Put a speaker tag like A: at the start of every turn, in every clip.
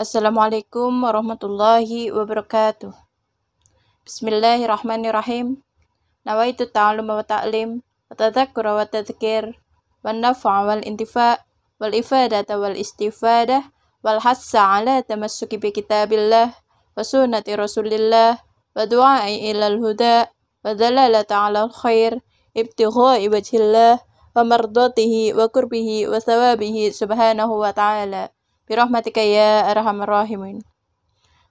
A: Assalamualaikum warahmatullahi wabarakatuh. Bismillahirrahmanirrahim. Nawaitu ta'alum wa ta'lim wa tadhakkura wa tadhkir wa naf'a wal intifa' wal ifadata wal istifadah wal hassa ala tamassuki bi kitabillah wa sunnati rasulillah wa du'ai ilal huda wa dalalata Birahmatika ya arhamar rahimin.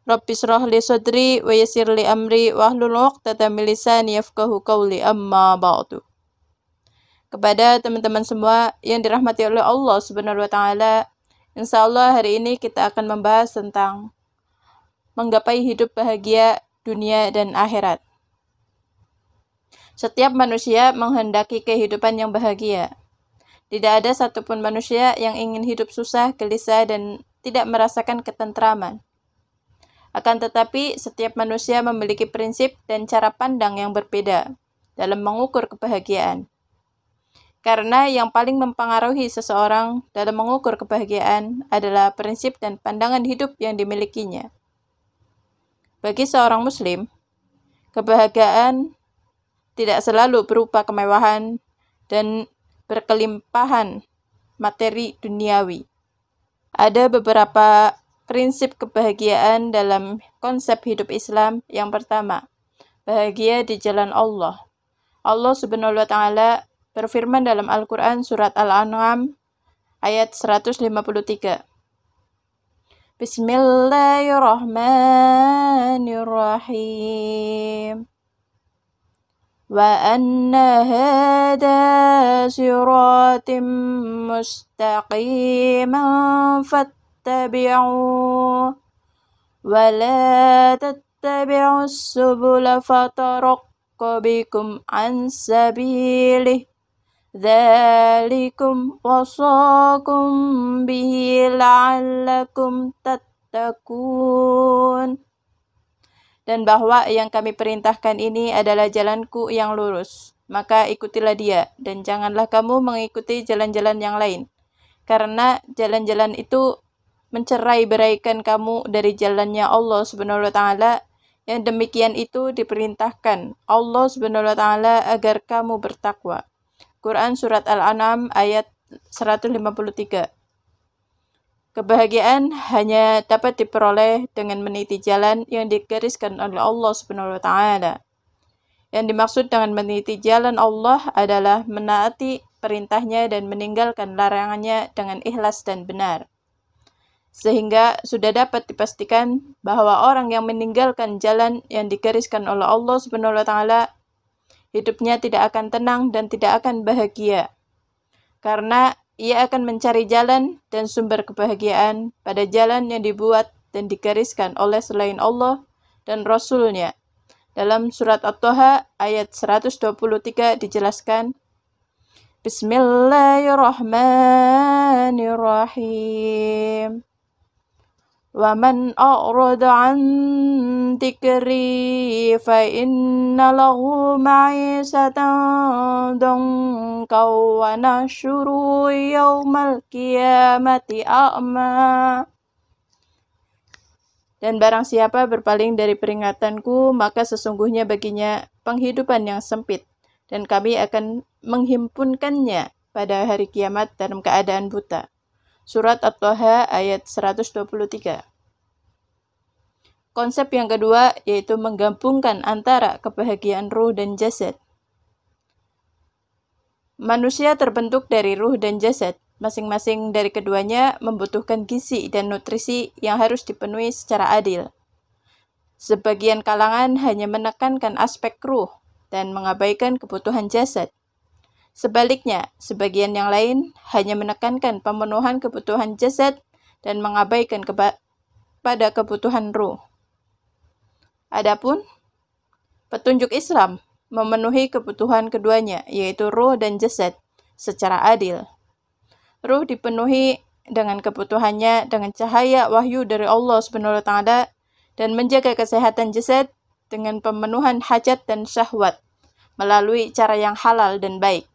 A: Rabbi syrah li sadri wa yassir li amri wa ahlul uqtata min lisani yafqahu qawli amma ba'du. Kepada teman-teman semua yang dirahmati oleh Allah Subhanahu wa taala, insyaallah hari ini kita akan membahas tentang menggapai hidup bahagia dunia dan akhirat. Setiap manusia menghendaki kehidupan yang bahagia. Tidak ada satupun manusia yang ingin hidup susah, gelisah, dan tidak merasakan ketentraman. Akan tetapi, setiap manusia memiliki prinsip dan cara pandang yang berbeda dalam mengukur kebahagiaan. Karena yang paling mempengaruhi seseorang dalam mengukur kebahagiaan adalah prinsip dan pandangan hidup yang dimilikinya. Bagi seorang Muslim, kebahagiaan tidak selalu berupa kemewahan dan berkelimpahan materi duniawi. Ada beberapa prinsip kebahagiaan dalam konsep hidup Islam. Yang pertama, bahagia di jalan Allah. Allah Subhanahu wa taala berfirman dalam Al-Qur'an surat Al-An'am ayat 153. Bismillahirrahmanirrahim. وأن هذا صراط مستقيما فاتبعوه ولا تتبعوا السبل فترق بكم عن سبيله ذلكم وصاكم به لعلكم تتقون dan bahwa yang kami perintahkan ini adalah jalanku yang lurus. Maka ikutilah dia, dan janganlah kamu mengikuti jalan-jalan yang lain. Karena jalan-jalan itu mencerai beraikan kamu dari jalannya Allah Subhanahu wa taala. Yang demikian itu diperintahkan Allah Subhanahu wa taala agar kamu bertakwa. Quran surat Al-An'am ayat 153. Kebahagiaan hanya dapat diperoleh dengan meniti jalan yang digariskan oleh Allah Subhanahu wa taala. Yang dimaksud dengan meniti jalan Allah adalah menaati perintahnya dan meninggalkan larangannya dengan ikhlas dan benar. Sehingga sudah dapat dipastikan bahwa orang yang meninggalkan jalan yang digariskan oleh Allah Subhanahu wa taala hidupnya tidak akan tenang dan tidak akan bahagia. Karena ia akan mencari jalan dan sumber kebahagiaan pada jalan yang dibuat dan digariskan oleh selain Allah dan Rasulnya. Dalam surat At-Taha ayat 123 dijelaskan, Bismillahirrahmanirrahim. ومن أعرض عن ذكري فإن له معيشة ضنكا ونحشره يوم القيامة أعمى Dan barang siapa berpaling dari peringatanku, maka sesungguhnya baginya penghidupan yang sempit, dan kami akan menghimpunkannya pada hari kiamat dalam keadaan buta. Surat At-Taha ayat 123. Konsep yang kedua yaitu menggabungkan antara kebahagiaan ruh dan jasad. Manusia terbentuk dari ruh dan jasad. Masing-masing dari keduanya membutuhkan gizi dan nutrisi yang harus dipenuhi secara adil. Sebagian kalangan hanya menekankan aspek ruh dan mengabaikan kebutuhan jasad. Sebaliknya, sebagian yang lain hanya menekankan pemenuhan kebutuhan jasad dan mengabaikan pada kebutuhan ruh. Adapun petunjuk Islam memenuhi kebutuhan keduanya, yaitu ruh dan jasad, secara adil. Ruh dipenuhi dengan kebutuhannya dengan cahaya wahyu dari Allah taala dan menjaga kesehatan jasad dengan pemenuhan hajat dan syahwat melalui cara yang halal dan baik.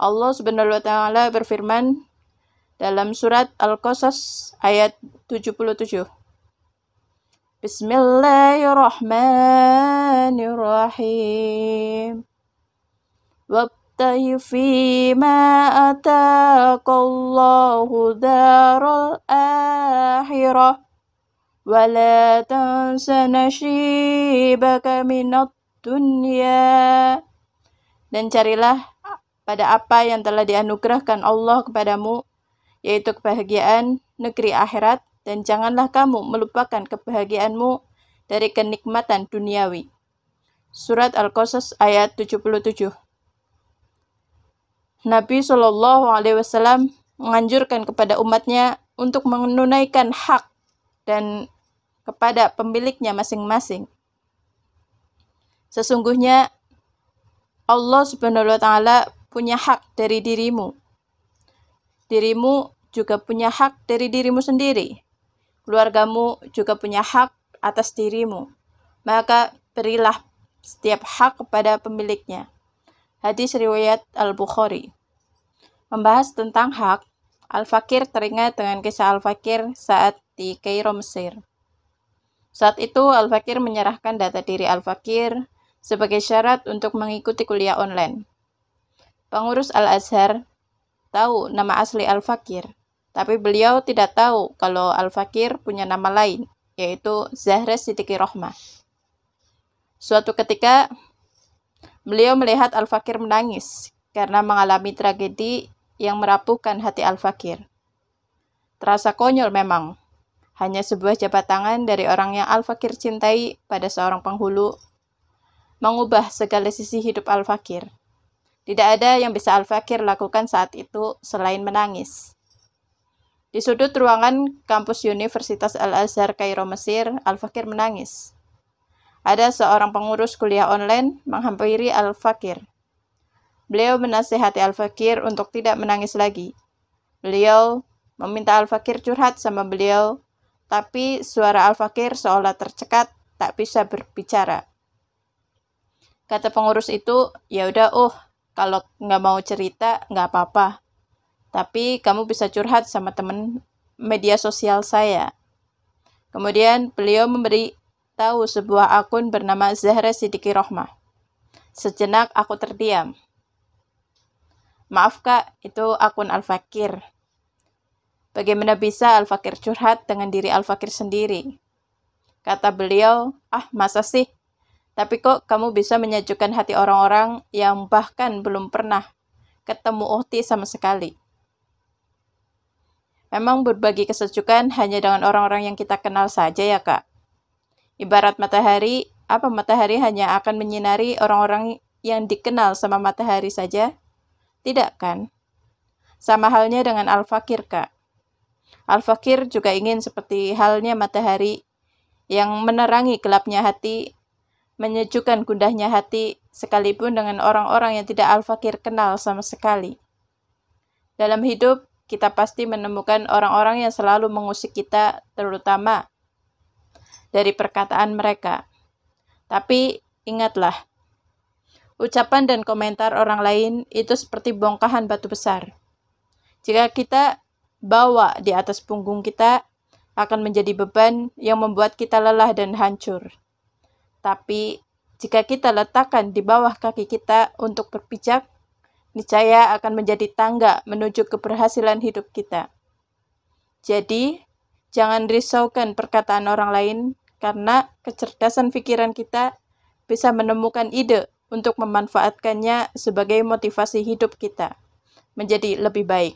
A: Allah Subhanahu wa taala berfirman dalam surat Al-Qasas ayat 77. Bismillahirrahmanirrahim. وابتغ فيما آتاك الله دار الآخرة ولا تنس نصيبك من الدنيا dan carilah pada apa yang telah dianugerahkan Allah kepadamu yaitu kebahagiaan negeri akhirat dan janganlah kamu melupakan kebahagiaanmu dari kenikmatan duniawi. Surat Al-Qasas ayat 77 Nabi Shallallahu Alaihi Wasallam menganjurkan kepada umatnya untuk menunaikan hak dan kepada pemiliknya masing-masing. Sesungguhnya Allah Subhanahu wa taala punya hak dari dirimu. Dirimu juga punya hak dari dirimu sendiri. Keluargamu juga punya hak atas dirimu. Maka berilah setiap hak kepada pemiliknya. Hadis riwayat Al-Bukhari. Membahas tentang hak, Al-Fakir teringat dengan kisah Al-Fakir saat di Kairo, Mesir. Saat itu, Al-Fakir menyerahkan data diri Al-Fakir sebagai syarat untuk mengikuti kuliah online. Pengurus Al-Azhar tahu nama asli Al-Fakir, tapi beliau tidak tahu kalau Al-Fakir punya nama lain, yaitu Zahra Siddiqi Rohmah. Suatu ketika, Beliau melihat Al-Fakir menangis karena mengalami tragedi yang merapuhkan hati Al-Fakir. Terasa konyol memang, hanya sebuah jabat tangan dari orang yang Al-Fakir cintai pada seorang penghulu, mengubah segala sisi hidup Al-Fakir. Tidak ada yang bisa Al-Fakir lakukan saat itu selain menangis. Di sudut ruangan kampus Universitas Al-Azhar Kairo Mesir, Al-Fakir menangis ada seorang pengurus kuliah online menghampiri Al-Fakir. Beliau menasihati Al-Fakir untuk tidak menangis lagi. Beliau meminta Al-Fakir curhat sama beliau, tapi suara Al-Fakir seolah tercekat, tak bisa berbicara. Kata pengurus itu, ya udah, oh, kalau nggak mau cerita, nggak apa-apa. Tapi kamu bisa curhat sama teman media sosial saya. Kemudian beliau memberi tahu sebuah akun bernama Zahra Sidiki Rohmah. Sejenak aku terdiam. Maaf kak, itu akun Al-Fakir. Bagaimana bisa Al-Fakir curhat dengan diri Al-Fakir sendiri? Kata beliau, ah masa sih? Tapi kok kamu bisa menyejukkan hati orang-orang yang bahkan belum pernah ketemu Uhti sama sekali? Memang berbagi kesejukan hanya dengan orang-orang yang kita kenal saja ya kak. Ibarat matahari, apa matahari hanya akan menyinari orang-orang yang dikenal sama matahari saja? Tidak kan? Sama halnya dengan Al-Fakir, Kak. Al-Fakir juga ingin seperti halnya matahari yang menerangi gelapnya hati, menyejukkan gundahnya hati, sekalipun dengan orang-orang yang tidak Al-Fakir kenal sama sekali. Dalam hidup, kita pasti menemukan orang-orang yang selalu mengusik kita, terutama dari perkataan mereka. Tapi ingatlah, ucapan dan komentar orang lain itu seperti bongkahan batu besar. Jika kita bawa di atas punggung kita, akan menjadi beban yang membuat kita lelah dan hancur. Tapi jika kita letakkan di bawah kaki kita untuk berpijak, niscaya akan menjadi tangga menuju keberhasilan hidup kita. Jadi, jangan risaukan perkataan orang lain karena kecerdasan pikiran kita bisa menemukan ide untuk memanfaatkannya sebagai motivasi hidup kita menjadi lebih baik.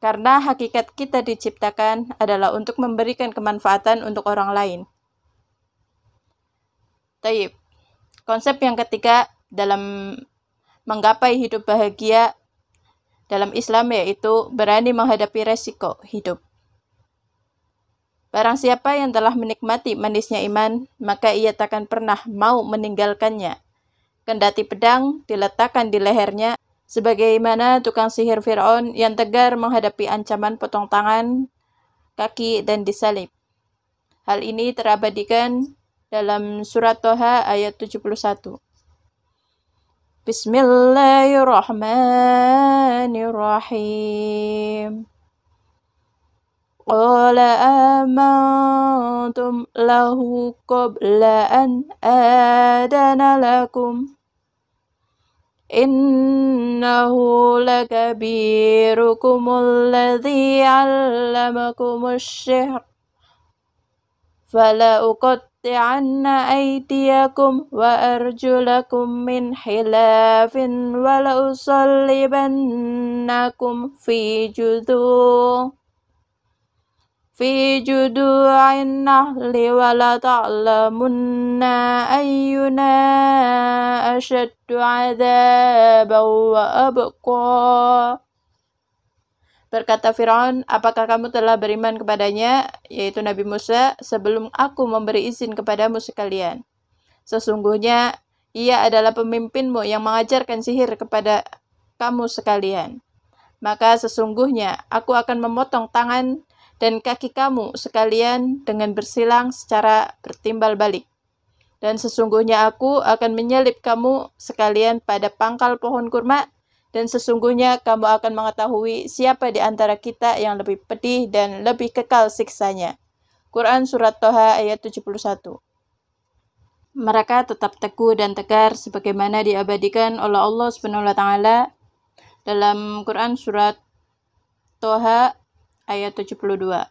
A: Karena hakikat kita diciptakan adalah untuk memberikan kemanfaatan untuk orang lain. Taib. Konsep yang ketiga dalam menggapai hidup bahagia dalam Islam yaitu berani menghadapi resiko hidup. Barang siapa yang telah menikmati manisnya iman, maka ia takkan pernah mau meninggalkannya. Kendati pedang diletakkan di lehernya, sebagaimana tukang sihir Fir'aun yang tegar menghadapi ancaman potong tangan, kaki, dan disalib. Hal ini terabadikan dalam surat Toha ayat 71. Bismillahirrahmanirrahim. قال آمنتم له قبل أن آذن لكم إنه لكبيركم الذي علمكم الشهر فلا أقطعن أيديكم وأرجلكم من خلاف ولأصلبنكم في جذوع في جذوع النخل ولتعلمن أينا أشد عذابا وأبقى. Berkata Firaun, apakah kamu telah beriman kepadanya, yaitu Nabi Musa, sebelum aku memberi izin kepadamu sekalian? Sesungguhnya, ia adalah pemimpinmu yang mengajarkan sihir kepada kamu sekalian. Maka sesungguhnya aku akan memotong tangan dan kaki kamu sekalian dengan bersilang secara bertimbal balik. Dan sesungguhnya aku akan menyelip kamu sekalian pada pangkal pohon kurma dan sesungguhnya kamu akan mengetahui siapa di antara kita yang lebih pedih dan lebih kekal siksanya. Quran Surat Toha ayat 71 Mereka tetap teguh dan tegar sebagaimana diabadikan oleh Allah taala dalam Quran surat Toha ayat 72.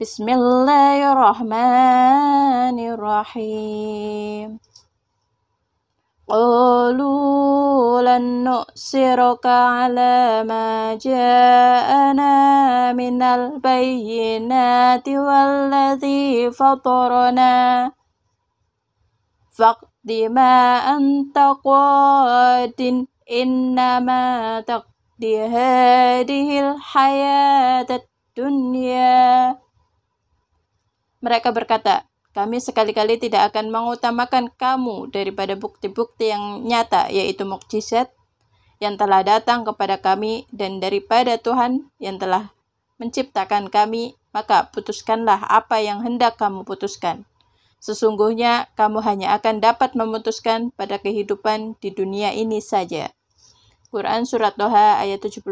A: Bismillahirrahmanirrahim. قالوا لن نؤثرك على ما جاءنا من البينات والذي فطرنا فاقد ما أنت قاد إنما تقضي هذه الحياة الدنيا Mereka berkata, kami sekali-kali tidak akan mengutamakan kamu daripada bukti-bukti yang nyata, yaitu mukjizat yang telah datang kepada kami dan daripada Tuhan yang telah menciptakan kami, maka putuskanlah apa yang hendak kamu putuskan. Sesungguhnya kamu hanya akan dapat memutuskan pada kehidupan di dunia ini saja. Quran Surat Doha ayat 72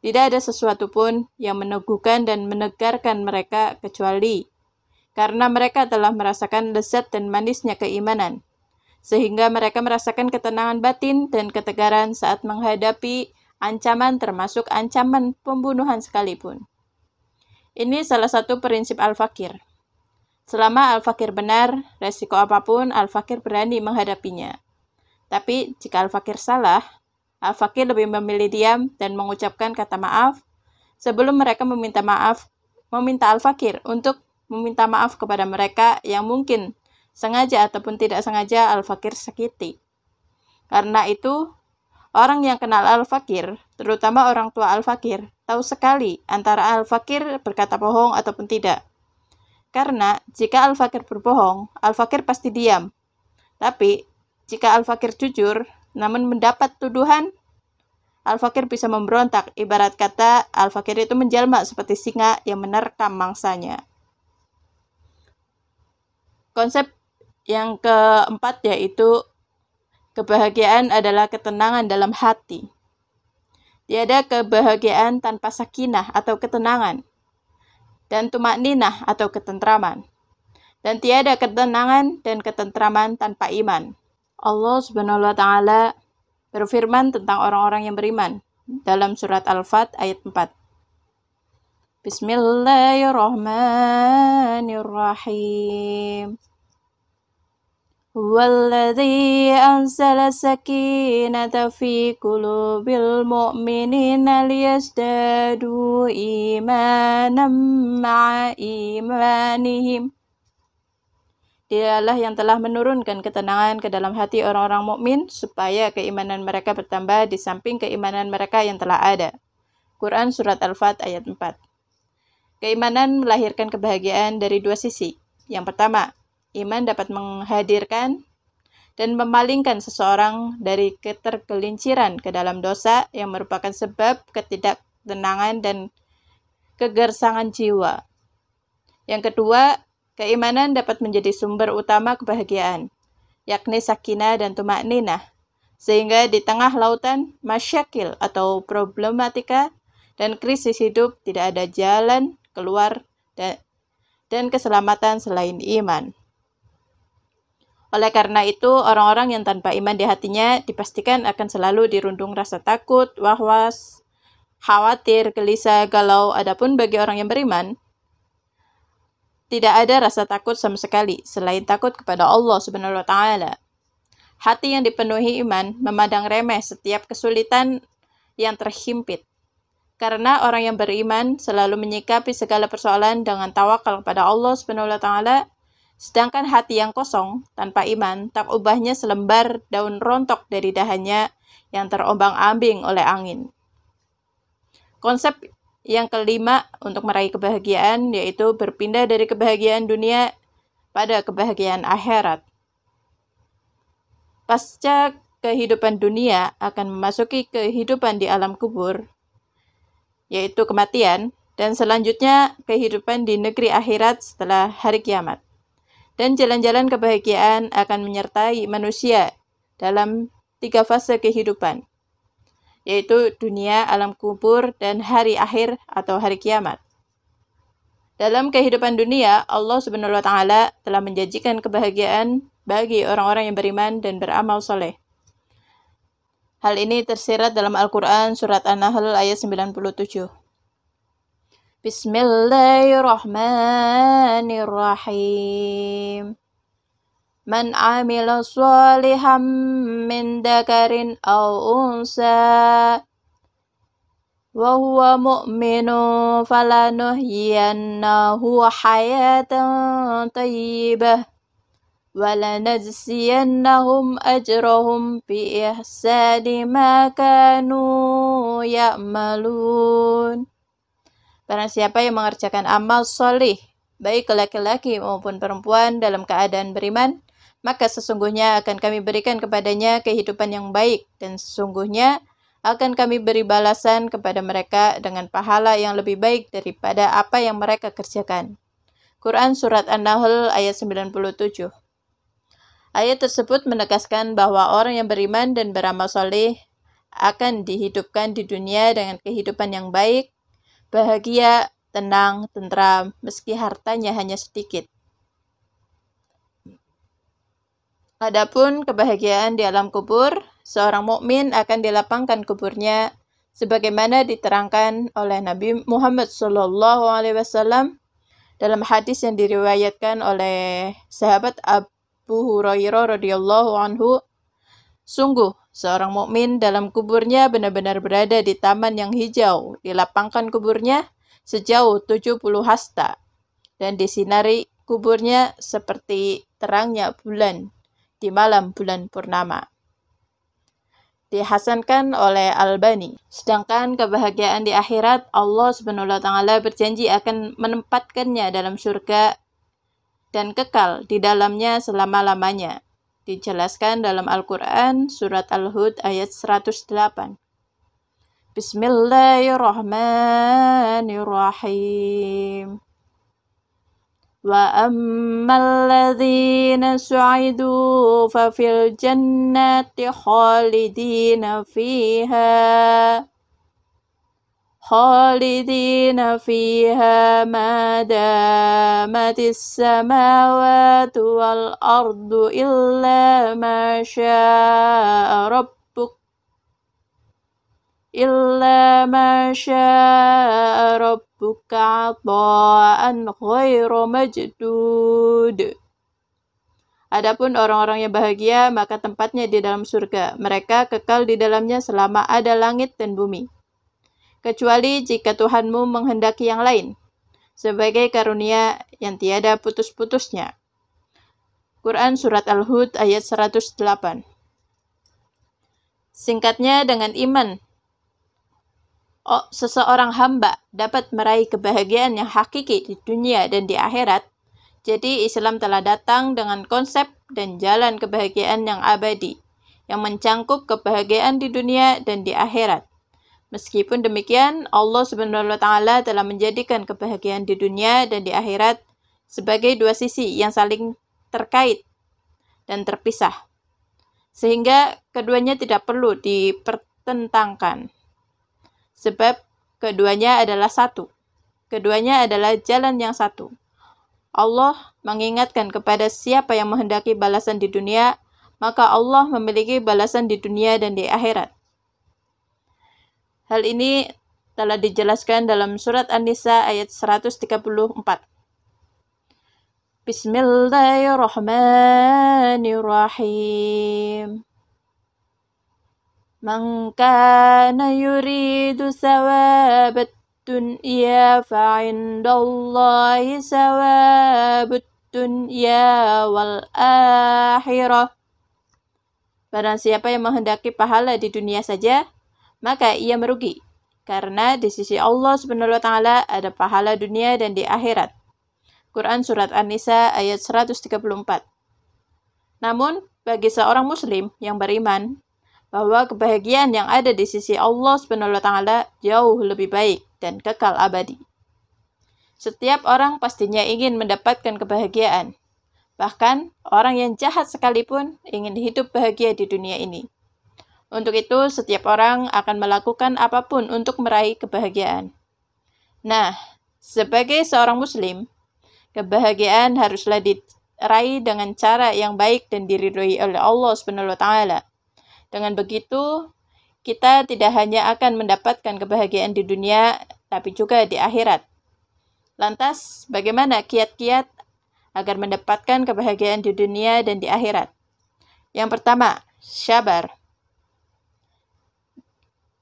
A: Tidak ada sesuatu pun yang meneguhkan dan menegarkan mereka kecuali karena mereka telah merasakan lezat dan manisnya keimanan, sehingga mereka merasakan ketenangan batin dan ketegaran saat menghadapi ancaman termasuk ancaman pembunuhan sekalipun. Ini salah satu prinsip al-fakir. Selama al-fakir benar, resiko apa pun al-fakir berani menghadapinya. Tapi jika al-fakir salah, al-fakir lebih memilih diam dan mengucapkan kata maaf sebelum mereka meminta maaf, meminta al-fakir untuk meminta maaf kepada mereka yang mungkin sengaja ataupun tidak sengaja Al-Fakir sakiti. Karena itu, orang yang kenal Al-Fakir, terutama orang tua Al-Fakir, tahu sekali antara Al-Fakir berkata bohong ataupun tidak. Karena jika Al-Fakir berbohong, Al-Fakir pasti diam. Tapi, jika Al-Fakir jujur, namun mendapat tuduhan, Al-Fakir bisa memberontak. Ibarat kata, Al-Fakir itu menjelma seperti singa yang menerkam mangsanya. Konsep yang keempat yaitu kebahagiaan adalah ketenangan dalam hati. Tiada kebahagiaan tanpa sakinah atau ketenangan, dan tumak ninah atau ketentraman. Dan tiada ketenangan dan ketentraman tanpa iman. Allah Subhanahu wa taala berfirman tentang orang-orang yang beriman dalam surat Al-Fat ayat 4. Bismillahirrahmanirrahim. والذي أنزل السكينة في قلوب المؤمنين ليزدادوا إيمانا مع إيمانهم Dialah yang telah menurunkan ketenangan ke dalam hati orang-orang mukmin supaya keimanan mereka bertambah di samping keimanan mereka yang telah ada. Quran Surat Al-Fat ayat 4 Keimanan melahirkan kebahagiaan dari dua sisi. Yang pertama, Iman dapat menghadirkan dan memalingkan seseorang dari ketergelinciran ke dalam dosa yang merupakan sebab ketidaktenangan dan kegersangan jiwa. Yang kedua, keimanan dapat menjadi sumber utama kebahagiaan, yakni sakinah dan tumak ninah, sehingga di tengah lautan masyakil atau problematika dan krisis hidup, tidak ada jalan keluar dan, dan keselamatan selain iman. Oleh karena itu, orang-orang yang tanpa iman di hatinya dipastikan akan selalu dirundung rasa takut, was-was, khawatir, gelisah, galau. Adapun bagi orang yang beriman, tidak ada rasa takut sama sekali selain takut kepada Allah Subhanahu wa taala. Hati yang dipenuhi iman memandang remeh setiap kesulitan yang terhimpit. Karena orang yang beriman selalu menyikapi segala persoalan dengan tawakal kepada Allah Subhanahu wa taala Sedangkan hati yang kosong, tanpa iman, tak ubahnya selembar daun rontok dari dahannya yang terombang-ambing oleh angin. Konsep yang kelima untuk meraih kebahagiaan yaitu berpindah dari kebahagiaan dunia pada kebahagiaan akhirat. Pasca kehidupan dunia akan memasuki kehidupan di alam kubur, yaitu kematian, dan selanjutnya kehidupan di negeri akhirat setelah hari kiamat dan jalan-jalan kebahagiaan akan menyertai manusia dalam tiga fase kehidupan, yaitu dunia, alam kubur, dan hari akhir atau hari kiamat. Dalam kehidupan dunia, Allah Subhanahu wa taala telah menjanjikan kebahagiaan bagi orang-orang yang beriman dan beramal soleh. Hal ini tersirat dalam Al-Quran Surat An-Nahl ayat 97. بسم الله الرحمن الرحيم. من عمل صالحا من ذكر أو أنثى وهو مؤمن فلنحيينه حياة طيبة ولنجزينهم أجرهم بإحسان ما كانوا يعملون. Barang siapa yang mengerjakan amal solih, baik laki-laki maupun perempuan dalam keadaan beriman, maka sesungguhnya akan kami berikan kepadanya kehidupan yang baik, dan sesungguhnya akan kami beri balasan kepada mereka dengan pahala yang lebih baik daripada apa yang mereka kerjakan. Quran Surat An-Nahl ayat 97 Ayat tersebut menegaskan bahwa orang yang beriman dan beramal soleh akan dihidupkan di dunia dengan kehidupan yang baik, bahagia, tenang, tentram, meski hartanya hanya sedikit. Adapun kebahagiaan di alam kubur, seorang mukmin akan dilapangkan kuburnya sebagaimana diterangkan oleh Nabi Muhammad SAW dalam hadis yang diriwayatkan oleh sahabat Abu Hurairah radhiyallahu anhu Sungguh, seorang mukmin dalam kuburnya benar-benar berada di taman yang hijau, dilapangkan kuburnya sejauh 70 hasta, dan disinari kuburnya seperti terangnya bulan di malam bulan purnama. Dihasankan oleh Albani. Sedangkan kebahagiaan di akhirat, Allah SWT berjanji akan menempatkannya dalam surga dan kekal di dalamnya selama-lamanya dijelaskan dalam Al-Quran surat Al-Hud ayat 108. Bismillahirrahmanirrahim. Ladzina su'idu fa fil jannati khalidina fiha خالدين فيها ما دامت السماوات والأرض إلا ما شاء ربك إلا ما شاء ربك عطاء غير مجدود Adapun orang-orang yang bahagia, maka tempatnya di dalam surga. Mereka kekal di dalamnya selama ada langit dan bumi kecuali jika Tuhanmu menghendaki yang lain, sebagai karunia yang tiada putus-putusnya. Quran Surat Al-Hud ayat 108 Singkatnya dengan iman, oh, seseorang hamba dapat meraih kebahagiaan yang hakiki di dunia dan di akhirat, jadi Islam telah datang dengan konsep dan jalan kebahagiaan yang abadi, yang mencangkup kebahagiaan di dunia dan di akhirat. Meskipun demikian, Allah Subhanahu wa taala telah menjadikan kebahagiaan di dunia dan di akhirat sebagai dua sisi yang saling terkait dan terpisah. Sehingga keduanya tidak perlu dipertentangkan. Sebab keduanya adalah satu. Keduanya adalah jalan yang satu. Allah mengingatkan kepada siapa yang menghendaki balasan di dunia, maka Allah memiliki balasan di dunia dan di akhirat. Hal ini telah dijelaskan dalam surat An-Nisa ayat 134. Bismillahirrahmanirrahim. Man kana yuridu thawabat dunya fa'indallahi thawabut dunya wal akhirah. Barang siapa yang menghendaki pahala di dunia saja, maka ia merugi karena di sisi Allah taala ada pahala dunia dan di akhirat. Quran surat An-Nisa ayat 134. Namun, bagi seorang muslim yang beriman bahwa kebahagiaan yang ada di sisi Allah taala jauh lebih baik dan kekal abadi. Setiap orang pastinya ingin mendapatkan kebahagiaan. Bahkan orang yang jahat sekalipun ingin hidup bahagia di dunia ini. Untuk itu, setiap orang akan melakukan apa pun untuk meraih kebahagiaan. Nah, sebagai seorang Muslim, kebahagiaan haruslah diraih dengan cara yang baik dan diridhoi oleh Allah Subhanahu wa taala. Dengan begitu, kita tidak hanya akan mendapatkan kebahagiaan di dunia, tapi juga di akhirat. Lantas, bagaimana kiat-kiat agar mendapatkan kebahagiaan di dunia dan di akhirat? Yang pertama, syabar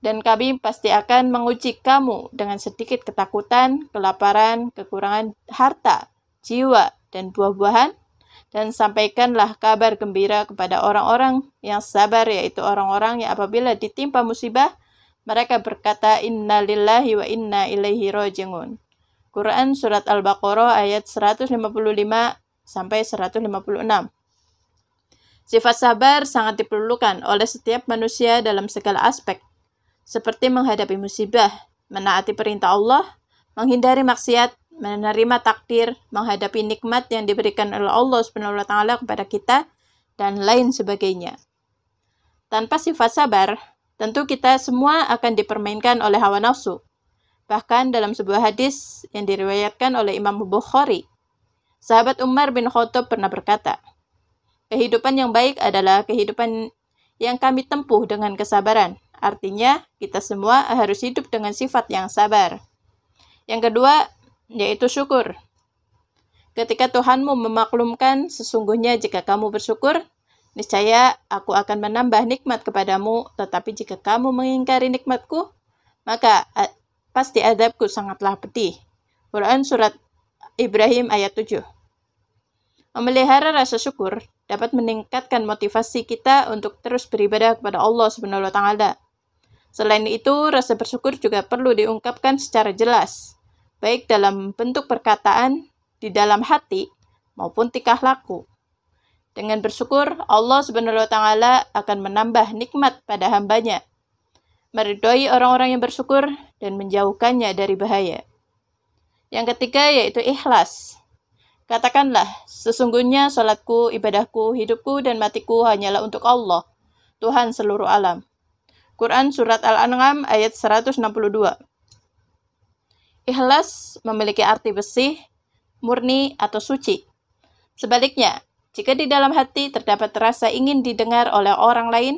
A: dan kami pasti akan menguji kamu dengan sedikit ketakutan, kelaparan, kekurangan harta, jiwa, dan buah-buahan, dan sampaikanlah kabar gembira kepada orang-orang yang sabar, yaitu orang-orang yang apabila ditimpa musibah, mereka berkata, Inna lillahi wa inna ilaihi roji'un. Quran Surat Al-Baqarah ayat 155 sampai 156. Sifat sabar sangat diperlukan oleh setiap manusia dalam segala aspek, seperti menghadapi musibah, menaati perintah Allah, menghindari maksiat, menerima takdir, menghadapi nikmat yang diberikan oleh Allah taala kepada kita dan lain sebagainya. Tanpa sifat sabar, tentu kita semua akan dipermainkan oleh hawa nafsu. Bahkan dalam sebuah hadis yang diriwayatkan oleh Imam Bukhari, sahabat Umar bin Khattab pernah berkata, "Kehidupan yang baik adalah kehidupan yang kami tempuh dengan kesabaran, Artinya, kita semua harus hidup dengan sifat yang sabar. Yang kedua, yaitu syukur. Ketika Tuhanmu memaklumkan, sesungguhnya jika kamu bersyukur, niscaya aku akan menambah nikmat kepadamu, tetapi jika kamu mengingkari nikmatku, maka pasti adabku sangatlah pedih. Quran Surat Ibrahim ayat 7 Memelihara rasa syukur dapat meningkatkan motivasi kita untuk terus beribadah kepada Allah Subhanahu wa taala. Selain itu, rasa bersyukur juga perlu diungkapkan secara jelas, baik dalam bentuk perkataan, di dalam hati, maupun tikah laku. Dengan bersyukur, Allah Subhanahu wa taala akan menambah nikmat pada hambanya, meridhoi orang-orang yang bersyukur dan menjauhkannya dari bahaya. Yang ketiga yaitu ikhlas. Katakanlah, sesungguhnya salatku, ibadahku, hidupku, dan matiku hanyalah untuk Allah, Tuhan seluruh alam. Quran Surat Al-An'am ayat 162. Ikhlas memiliki arti bersih, murni, atau suci. Sebaliknya, jika di dalam hati terdapat rasa ingin didengar oleh orang lain,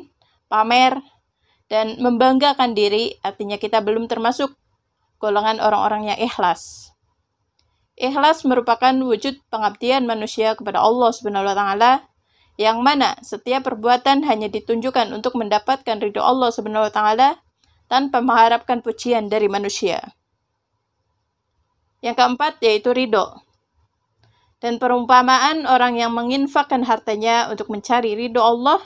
A: pamer, dan membanggakan diri, artinya kita belum termasuk golongan orang-orang yang ikhlas. Ikhlas merupakan wujud pengabdian manusia kepada Allah Subhanahu wa taala yang mana setiap perbuatan hanya ditunjukkan untuk mendapatkan ridho Allah Subhanahu wa taala tanpa mengharapkan pujian dari manusia. Yang keempat yaitu ridho. Dan perumpamaan orang yang menginfakkan hartanya untuk mencari ridho Allah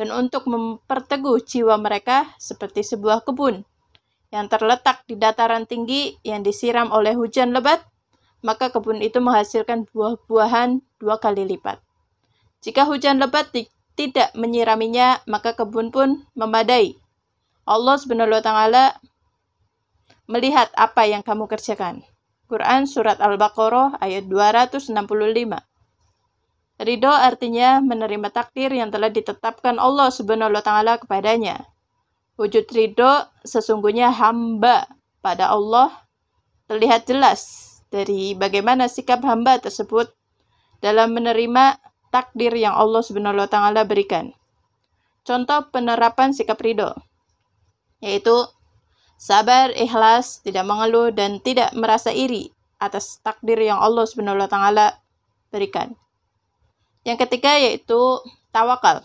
A: dan untuk memperteguh jiwa mereka seperti sebuah kebun yang terletak di dataran tinggi yang disiram oleh hujan lebat, maka kebun itu menghasilkan buah-buahan dua kali lipat. Jika hujan lebat tidak menyiraminya, maka kebun pun memadai. Allah Subhanahu wa taala melihat apa yang kamu kerjakan. Quran surat Al-Baqarah ayat 265. Ridho artinya menerima takdir yang telah ditetapkan Allah Subhanahu wa taala kepadanya. Wujud ridho sesungguhnya hamba pada Allah terlihat jelas dari bagaimana sikap hamba tersebut dalam menerima takdir yang Allah Subhanahu wa taala berikan. Contoh penerapan sikap ridho yaitu sabar, ikhlas, tidak mengeluh dan tidak merasa iri atas takdir yang Allah Subhanahu wa taala berikan. Yang ketiga yaitu tawakal.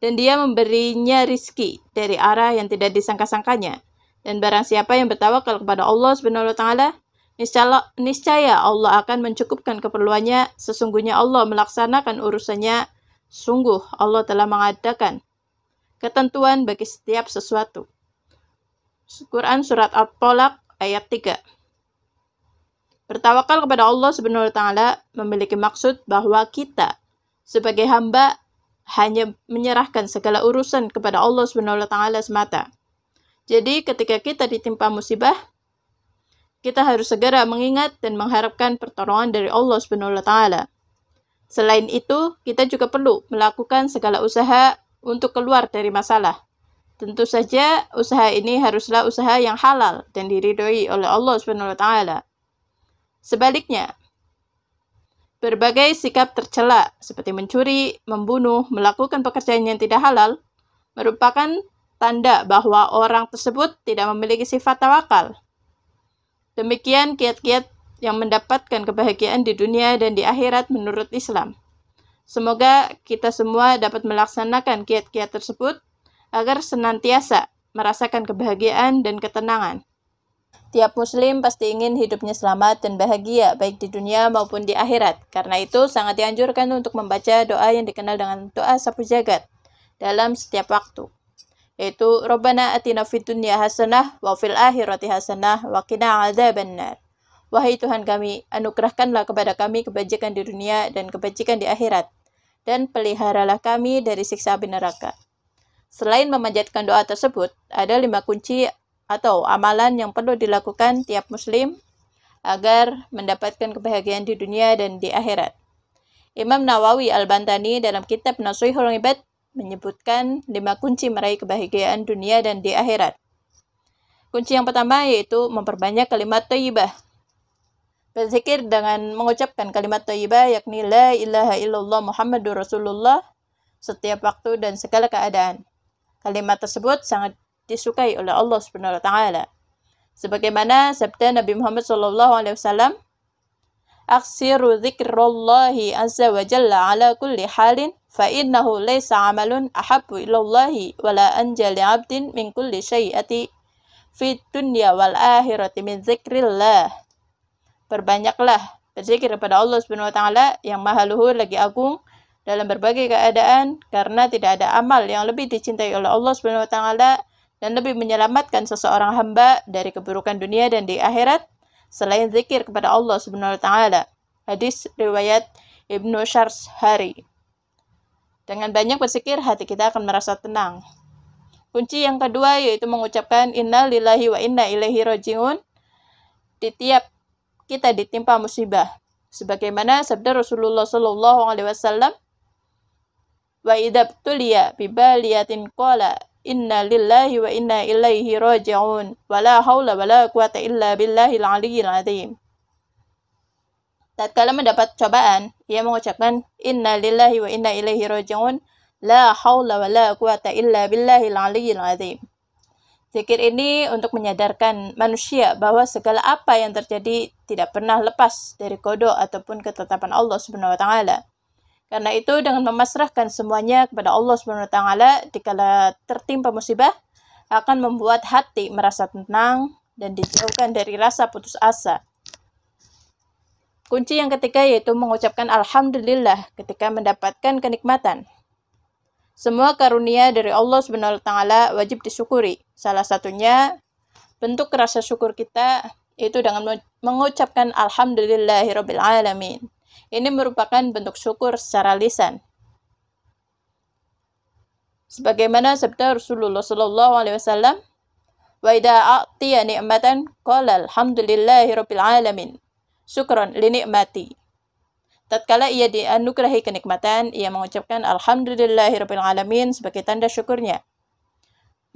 A: Dan dia memberinya rizki dari arah yang tidak disangka-sangkanya. Dan barang siapa yang bertawakal kepada Allah Subhanahu wa taala, niscaya Allah akan mencukupkan keperluannya. Sesungguhnya Allah melaksanakan urusannya. Sungguh Allah telah mengadakan ketentuan bagi setiap sesuatu. Quran Surat At-Tolak ayat 3 Bertawakal kepada Allah Subhanahu wa taala memiliki maksud bahwa kita sebagai hamba hanya menyerahkan segala urusan kepada Allah Subhanahu taala semata. Jadi ketika kita ditimpa musibah, kita harus segera mengingat dan mengharapkan pertolongan dari Allah Subhanahu wa taala. Selain itu, kita juga perlu melakukan segala usaha untuk keluar dari masalah. Tentu saja, usaha ini haruslah usaha yang halal dan diridhoi oleh Allah Subhanahu wa taala. Sebaliknya, berbagai sikap tercela seperti mencuri, membunuh, melakukan pekerjaan yang tidak halal merupakan tanda bahwa orang tersebut tidak memiliki sifat tawakal Demikian kiat-kiat yang mendapatkan kebahagiaan di dunia dan di akhirat menurut Islam. Semoga kita semua dapat melaksanakan kiat-kiat tersebut agar senantiasa merasakan kebahagiaan dan ketenangan. Tiap muslim pasti ingin hidupnya selamat dan bahagia baik di dunia maupun di akhirat. Karena itu sangat dianjurkan untuk membaca doa yang dikenal dengan doa sapu jagat dalam setiap waktu yaitu Rabbana atina fid dunya hasanah wa fil akhirati hasanah wa qina adzabannar. Wahai Tuhan kami, anugerahkanlah kepada kami kebajikan di dunia dan kebajikan di akhirat, dan peliharalah kami dari siksa api neraka. Selain memanjatkan doa tersebut, ada lima kunci atau amalan yang perlu dilakukan tiap muslim agar mendapatkan kebahagiaan di dunia dan di akhirat. Imam Nawawi Al-Bantani dalam kitab Nasuhul Ibad menyebutkan lima kunci meraih kebahagiaan dunia dan di akhirat. Kunci yang pertama yaitu memperbanyak kalimat thayyibah. Berzikir dengan mengucapkan kalimat thayyibah yakni la ilaha illallah Muhammadur Rasulullah setiap waktu dan segala keadaan. Kalimat tersebut sangat disukai oleh Allah Subhanahu wa taala. Sebagaimana sabda Nabi Muhammad wasallam, aksiru dzikrullahi azza wa jalla ala kulli halin fa innahu laysa amalun ahabbu ilallahi wala anja abdin min kulli syai'ati fi dunya wal akhirati min dzikrillah Berbanyaklah berzikir kepada Allah Subhanahu wa taala yang maha luhur lagi agung dalam berbagai keadaan karena tidak ada amal yang lebih dicintai oleh Allah Subhanahu wa taala dan lebih menyelamatkan seseorang hamba dari keburukan dunia dan di akhirat selain zikir kepada Allah Subhanahu wa taala. Hadis riwayat Ibnu Syars Hari. Dengan banyak bersikir, hati kita akan merasa tenang. Kunci yang kedua yaitu mengucapkan inna lillahi wa inna ilaihi rojiun di tiap kita ditimpa musibah. Sebagaimana sabda Rasulullah Shallallahu alaihi wasallam, "Wa idza tuliya bi baliyatin qala inna lillahi wa inna ilaihi raji'un wa la haula wa la quwata illa billahil aliyyil azim." Tatkala mendapat cobaan, ia mengucapkan Inna lillahi wa inna ilaihi raji'un La haula wa la quwata illa billahil aliyyil azim. Zikir ini untuk menyadarkan manusia bahwa segala apa yang terjadi tidak pernah lepas dari kodok ataupun ketetapan Allah Subhanahu wa taala. Karena itu dengan memasrahkan semuanya kepada Allah Subhanahu wa taala dikala tertimpa musibah akan membuat hati merasa tenang dan dijauhkan dari rasa putus asa. Kunci yang ketiga yaitu mengucapkan alhamdulillah ketika mendapatkan kenikmatan. Semua karunia dari Allah Subhanahu wa taala wajib disyukuri. Salah satunya bentuk rasa syukur kita itu dengan mengucapkan alhamdulillahirabbil alamin. Ini merupakan bentuk syukur secara lisan. Sebagaimana sabda Rasulullah sallallahu alaihi wasallam, "Wa idza a'tiya ni'matan qala alhamdulillahirabbil alamin." syukron linikmati. Tatkala ia dianugerahi kenikmatan, ia mengucapkan Alhamdulillahirrahmanirrahim sebagai tanda syukurnya.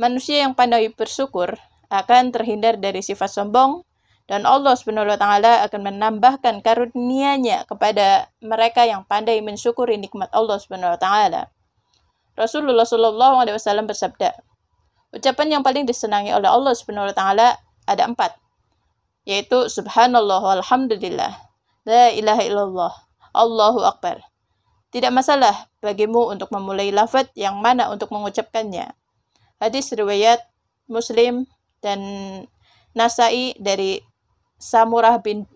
A: Manusia yang pandai bersyukur akan terhindar dari sifat sombong dan Allah Subhanahu wa taala akan menambahkan karunia-Nya kepada mereka yang pandai mensyukuri nikmat Allah Subhanahu wa taala. Rasulullah Shallallahu alaihi wasallam bersabda, ucapan yang paling disenangi oleh Allah Subhanahu wa taala ada empat, yaitu subhanallah walhamdulillah, la ilaha illallah, Allahu akbar. Tidak masalah bagimu untuk memulai lafaz yang mana untuk mengucapkannya. Hadis riwayat Muslim dan Nasai dari Samurah bin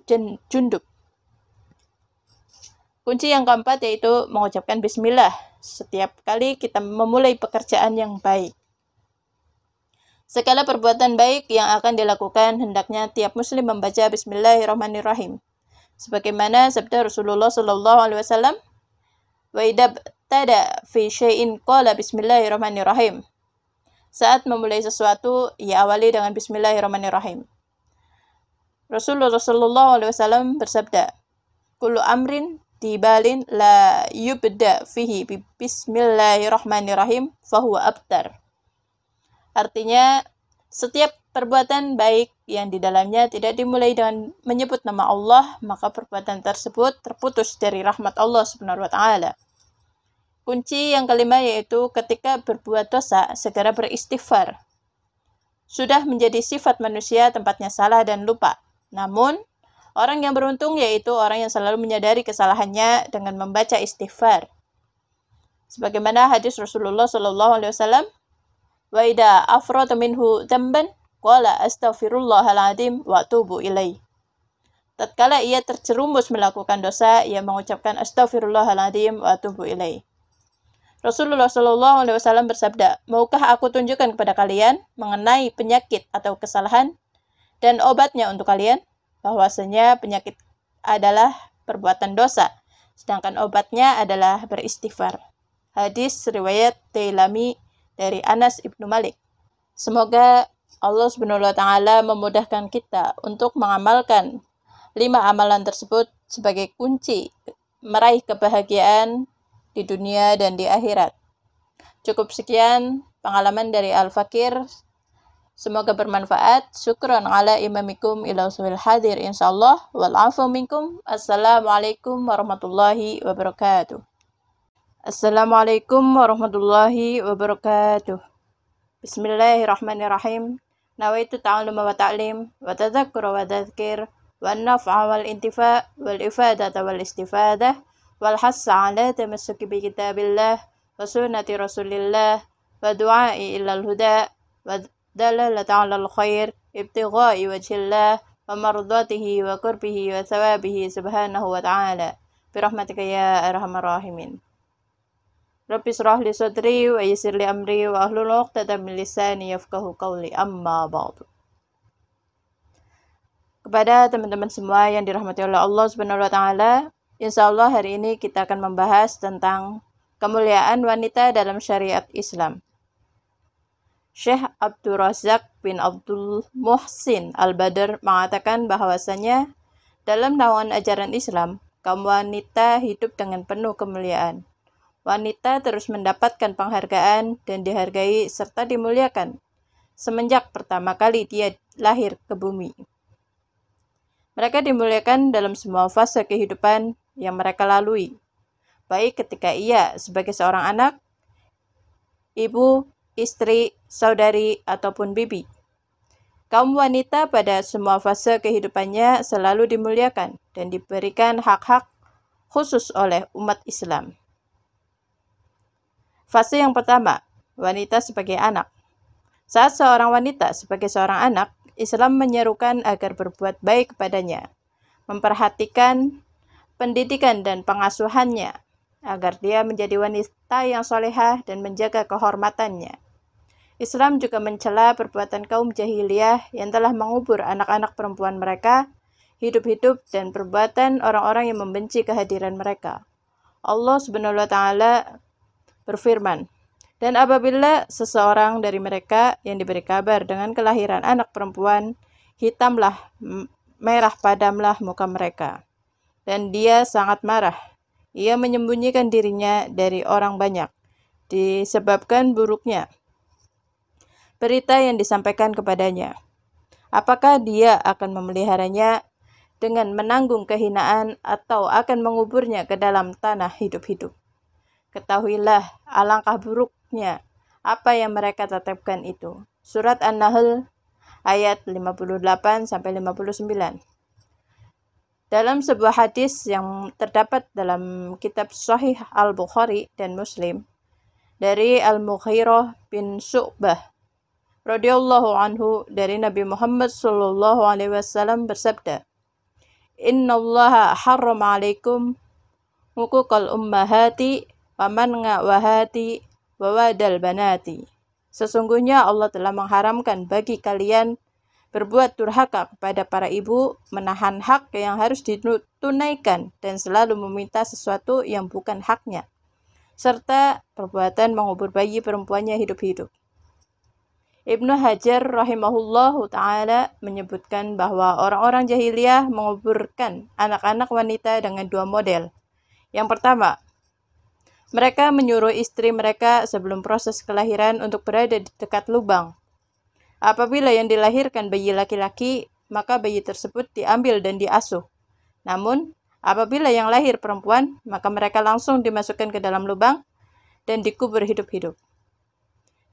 A: Jundub. Kunci yang keempat yaitu mengucapkan bismillah setiap kali kita memulai pekerjaan yang baik. Segala perbuatan baik yang akan dilakukan hendaknya tiap muslim membaca bismillahirrahmanirrahim. Sebagaimana sabda Rasulullah sallallahu alaihi wasallam, "Wa tada fi syai'in qala bismillahirrahmanirrahim." Saat memulai sesuatu, ia awali dengan bismillahirrahmanirrahim. Rasulullah Shallallahu Alaihi Wasallam bersabda, "Kullu amrin tibalin la yubda fihi bi bismillahirrahmanirrahim fahuwa abtar." Artinya, setiap perbuatan baik yang di dalamnya tidak dimulai dengan menyebut nama Allah, maka perbuatan tersebut terputus dari rahmat Allah Subhanahu wa taala. Kunci yang kelima yaitu ketika berbuat dosa, segera beristighfar. Sudah menjadi sifat manusia tempatnya salah dan lupa. Namun, orang yang beruntung yaitu orang yang selalu menyadari kesalahannya dengan membaca istighfar. Sebagaimana hadis Rasulullah Shallallahu Alaihi Wasallam, wa ida afrata minhu damban qala astaghfirullahaladzim wa tubu ilaih. Tatkala ia tercerumus melakukan dosa, ia mengucapkan astaghfirullahaladzim wa tubu ilaih. Rasulullah Shallallahu Alaihi Wasallam bersabda, maukah aku tunjukkan kepada kalian mengenai penyakit atau kesalahan dan obatnya untuk kalian bahwasanya penyakit adalah perbuatan dosa sedangkan obatnya adalah beristighfar. Hadis riwayat Tailami dari Anas ibnu Malik. Semoga Allah Subhanahu wa taala memudahkan kita untuk mengamalkan lima amalan tersebut sebagai kunci meraih kebahagiaan di dunia dan di akhirat. Cukup sekian pengalaman dari Al-Fakir Semoga bermanfaat. Syukran ala imamikum ila hadir insyaallah. Wal afu minkum. Assalamualaikum warahmatullahi wabarakatuh. Assalamualaikum warahmatullahi wabarakatuh. Bismillahirrahmanirrahim. Nawaitu ta'allum wa ta'lim wa tadhakkur wa tadhkir wa naf'a wal intifa wal ifadata wal istifadah wal hassa ala tamassuki bi kitabillah wa sunnati rasulillah wa du'ai ilal huda wa دلالة على الخير ابتغاء وجه الله ومرضاته وقربه وثوابه سبحانه وتعالى برحمتك يا أرحم الراحمين رب اشرح لي صدري ويسر لي أمري وأهل عقدة من لساني يفقه قولي أما بعد Kepada teman-teman semua yang dirahmati oleh Allah Subhanahu wa taala, insyaallah hari ini kita akan membahas tentang kemuliaan wanita dalam syariat Islam. Syekh Abdul Razak bin Abdul Muhsin Al-Badr mengatakan bahwasanya dalam naungan ajaran Islam, kaum wanita hidup dengan penuh kemuliaan. Wanita terus mendapatkan penghargaan dan dihargai serta dimuliakan semenjak pertama kali dia lahir ke bumi. Mereka dimuliakan dalam semua fase kehidupan yang mereka lalui, baik ketika ia sebagai seorang anak, ibu, istri, saudari, ataupun bibi. Kaum wanita pada semua fase kehidupannya selalu dimuliakan dan diberikan hak-hak khusus oleh umat Islam. Fase yang pertama, wanita sebagai anak. Saat seorang wanita sebagai seorang anak, Islam menyerukan agar berbuat baik kepadanya, memperhatikan pendidikan dan pengasuhannya, agar dia menjadi wanita yang solehah dan menjaga kehormatannya. Islam juga mencela perbuatan kaum jahiliyah yang telah mengubur anak-anak perempuan mereka hidup-hidup dan perbuatan orang-orang yang membenci kehadiran mereka. Allah Subhanahu wa taala berfirman, "Dan apabila seseorang dari mereka yang diberi kabar dengan kelahiran anak perempuan, hitamlah merah padamlah muka mereka." Dan dia sangat marah ia menyembunyikan dirinya dari orang banyak disebabkan buruknya berita yang disampaikan kepadanya. Apakah dia akan memeliharanya dengan menanggung kehinaan atau akan menguburnya ke dalam tanah hidup-hidup? Ketahuilah alangkah buruknya apa yang mereka tetapkan itu. Surat An-Nahl ayat 58 sampai 59. Dalam sebuah hadis yang terdapat dalam kitab Sahih Al-Bukhari dan Muslim dari Al-Mughirah bin Syu'bah radhiyallahu anhu dari Nabi Muhammad sallallahu alaihi wasallam bersabda Inna Allah haram alaikum hukukal ummahati wa man'a wahati wa wadal banati Sesungguhnya Allah telah mengharamkan bagi kalian berbuat durhaka kepada para ibu, menahan hak yang harus ditunaikan, dan selalu meminta sesuatu yang bukan haknya, serta perbuatan mengubur bayi perempuannya hidup-hidup. Ibnu Hajar rahimahullah taala menyebutkan bahwa orang-orang jahiliyah menguburkan anak-anak wanita dengan dua model. Yang pertama, mereka menyuruh istri mereka sebelum proses kelahiran untuk berada di dekat lubang Apabila yang dilahirkan bayi laki-laki, maka bayi tersebut diambil dan diasuh. Namun, apabila yang lahir perempuan, maka mereka langsung dimasukkan ke dalam lubang dan dikubur hidup-hidup.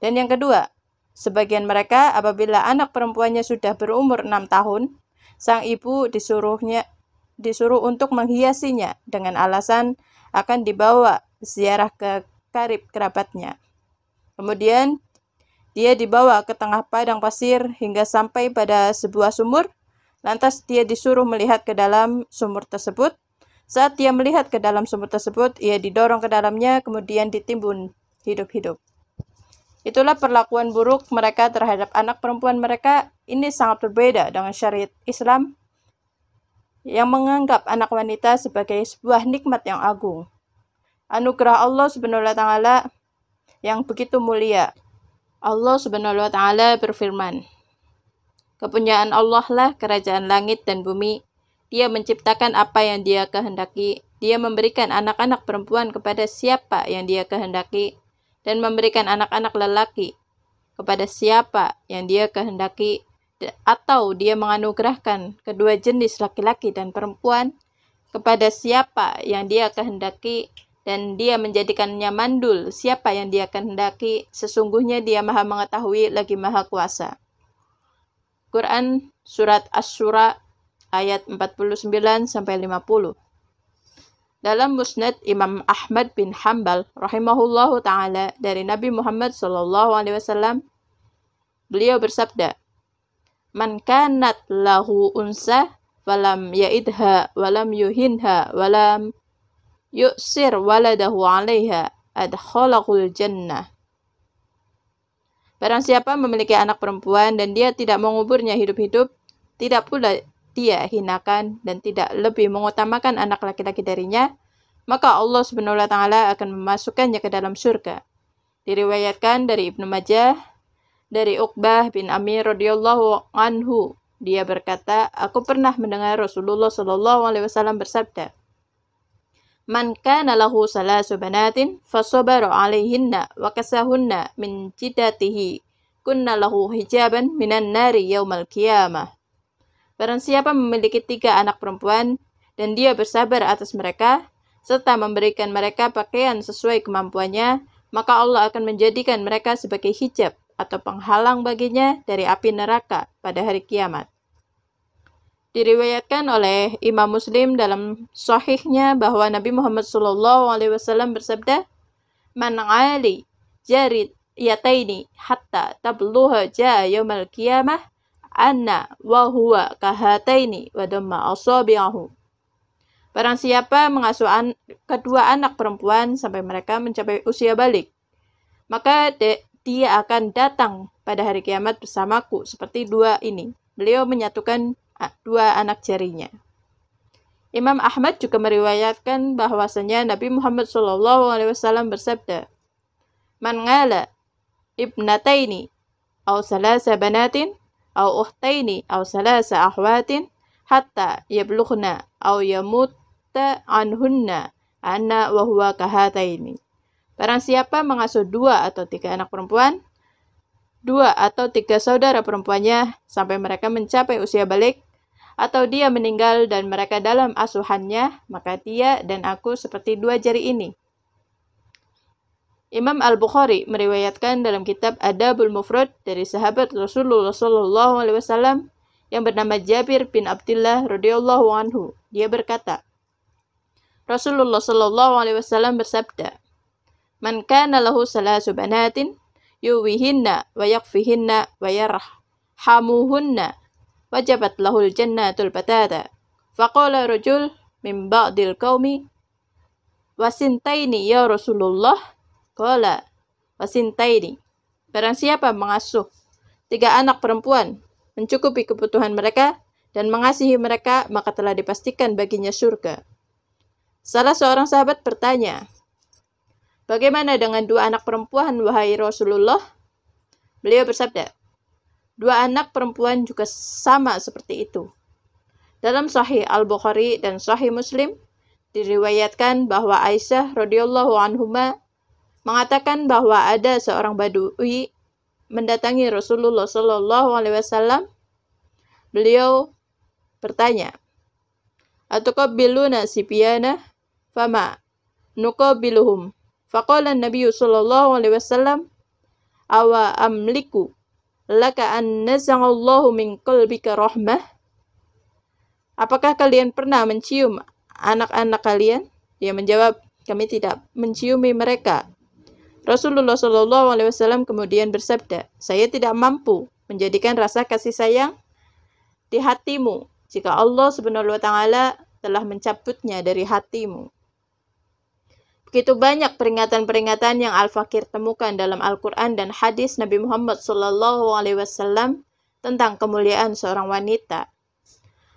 A: Dan yang kedua, sebagian mereka apabila anak perempuannya sudah berumur enam tahun, sang ibu disuruhnya disuruh untuk menghiasinya dengan alasan akan dibawa ziarah ke karib kerabatnya. Kemudian dia dibawa ke tengah padang pasir hingga sampai pada sebuah sumur. Lantas dia disuruh melihat ke dalam sumur tersebut. Saat dia melihat ke dalam sumur tersebut, ia didorong ke dalamnya, kemudian ditimbun hidup-hidup. Itulah perlakuan buruk mereka terhadap anak perempuan mereka. Ini sangat berbeda dengan syariat Islam yang menganggap anak wanita sebagai sebuah nikmat yang agung. Anugerah Allah Subhanahu wa taala yang begitu mulia Allah Subhanahu wa taala berfirman, Kepunyaan Allah lah kerajaan langit dan bumi. Dia menciptakan apa yang Dia kehendaki. Dia memberikan anak-anak perempuan kepada siapa yang Dia kehendaki dan memberikan anak-anak lelaki kepada siapa yang Dia kehendaki atau Dia menganugerahkan kedua jenis laki-laki dan perempuan kepada siapa yang Dia kehendaki dan dia menjadikannya mandul siapa yang dia kehendaki sesungguhnya dia maha mengetahui lagi maha kuasa. Quran surat Asy-Syura ayat 49 sampai 50 dalam Musnad Imam Ahmad bin Hambal rahimahullahu taala dari Nabi Muhammad sallallahu alaihi wasallam beliau bersabda Man kanat lahu unsa falam yaidha walam yuhinha walam yu'sir waladahu 'alaiha adkhalahul jannah. Barang siapa memiliki anak perempuan dan dia tidak menguburnya hidup-hidup, tidak pula dia hinakan dan tidak lebih mengutamakan anak laki-laki darinya, maka Allah Subhanahu wa taala akan memasukkannya ke dalam surga. Diriwayatkan dari Ibnu Majah dari Uqbah bin Amir radhiyallahu anhu, dia berkata, aku pernah mendengar Rasulullah shallallahu alaihi wasallam bersabda, Man kana lahu salasu banatin fasabara alaihinna wa kasahunna min jidatihi kunna lahu hijaban minan nari yaumal qiyamah. Barang siapa memiliki tiga anak perempuan dan dia bersabar atas mereka serta memberikan mereka pakaian sesuai kemampuannya, maka Allah akan menjadikan mereka sebagai hijab atau penghalang baginya dari api neraka pada hari kiamat. Diriwayatkan oleh Imam Muslim dalam sahihnya bahwa Nabi Muhammad SAW bersabda, "Man ali jarid yataini hatta tabluha jaa yaumal qiyamah anna wa huwa kahataini wa damma asabi'ahu." Barang siapa mengasuh an kedua anak perempuan sampai mereka mencapai usia balik, maka dia akan datang pada hari kiamat bersamaku seperti dua ini. Beliau menyatukan dua anak jarinya. Imam Ahmad juga meriwayatkan bahwasanya Nabi Muhammad SAW bersabda, "Man ngala ibnataini aw salasa banatin aw ukhtaini aw salasa ahwatin hatta yablughna aw yamutta anhunna anna huwa kahataini." Barang siapa mengasuh dua atau tiga anak perempuan dua atau tiga saudara perempuannya sampai mereka mencapai usia balik, atau dia meninggal dan mereka dalam asuhannya, maka dia dan aku seperti dua jari ini. Imam Al-Bukhari meriwayatkan dalam kitab Adabul Mufrad dari sahabat Rasulullah Shallallahu alaihi wasallam yang bernama Jabir bin Abdullah radhiyallahu anhu. Dia berkata, Rasulullah Shallallahu alaihi wasallam bersabda, "Man kana lahu salasu banatin yuwihinna wa yakfihinna wa yarhamuhunna wajabat lahul jannatul batata." Faqala rajul min ba'dil qaumi wasintaini ya Rasulullah Qala wasintaini. Barang siapa mengasuh tiga anak perempuan, mencukupi kebutuhan mereka, dan mengasihi mereka, maka telah dipastikan baginya surga. Salah seorang sahabat bertanya, Bagaimana dengan dua anak perempuan, wahai Rasulullah? Beliau bersabda, Dua anak perempuan juga sama seperti itu. Dalam Sahih Al-Bukhari dan Sahih Muslim, diriwayatkan bahwa Aisyah radhiyallahu anhuma mengatakan bahwa ada seorang badui mendatangi Rasulullah Shallallahu Alaihi Wasallam. Beliau bertanya, "Atuqabbiluna sibiyana fama nuqabiluhum?" Faqala Nabi sallallahu alaihi wasallam, "Awa amliku laka an nazangallahu min qalbika rahmah?" Apakah kalian pernah mencium anak-anak kalian? Dia menjawab, kami tidak menciumi mereka. Rasulullah Shallallahu Alaihi Wasallam kemudian bersabda, saya tidak mampu menjadikan rasa kasih sayang di hatimu jika Allah Subhanahu Wa Taala telah mencabutnya dari hatimu. Begitu banyak peringatan-peringatan yang Al-Fakir temukan dalam Al-Quran dan hadis Nabi Muhammad Sallallahu Alaihi Wasallam tentang kemuliaan seorang wanita.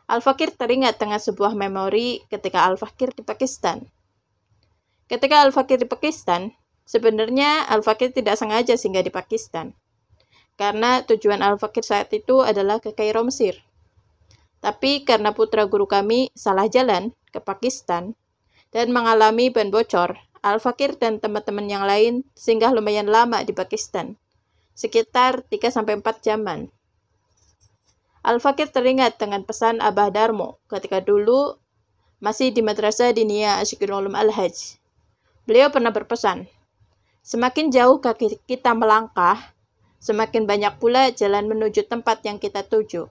A: Al-Fakir teringat dengan sebuah memori ketika Al-Fakir di Pakistan. Ketika Al-Fakir di Pakistan, Sebenarnya Al-Fakir tidak sengaja singgah di Pakistan. Karena tujuan Al-Fakir saat itu adalah ke Kairo Mesir. Tapi karena putra guru kami salah jalan ke Pakistan dan mengalami ban bocor, Al-Fakir dan teman-teman yang lain singgah lumayan lama di Pakistan, sekitar 3-4 jaman. Al-Fakir teringat dengan pesan Abah Darmo ketika dulu masih di Madrasah Dinia Asyikul Ulum Al-Hajj. Beliau pernah berpesan, Semakin jauh kaki kita melangkah, semakin banyak pula jalan menuju tempat yang kita tuju.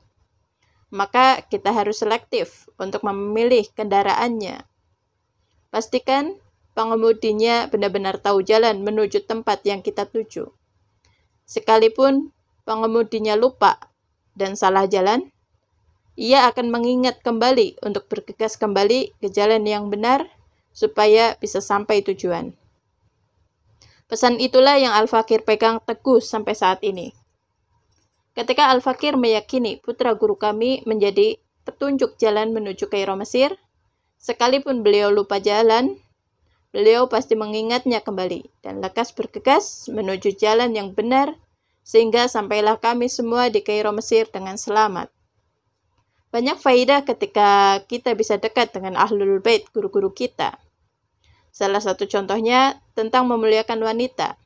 A: Maka kita harus selektif untuk memilih kendaraannya. Pastikan pengemudinya benar-benar tahu jalan menuju tempat yang kita tuju. Sekalipun pengemudinya lupa dan salah jalan, ia akan mengingat kembali untuk bergegas kembali ke jalan yang benar supaya bisa sampai tujuan. Pesan itulah yang Al-Fakir pegang teguh sampai saat ini. Ketika Al-Fakir meyakini putra guru kami menjadi petunjuk jalan menuju Kairo Mesir, sekalipun beliau lupa jalan, beliau pasti mengingatnya kembali dan lekas bergegas menuju jalan yang benar sehingga sampailah kami semua di Kairo Mesir dengan selamat. Banyak faidah ketika kita bisa dekat dengan Ahlul Bait, guru-guru kita. Salah satu contohnya tentang memuliakan wanita.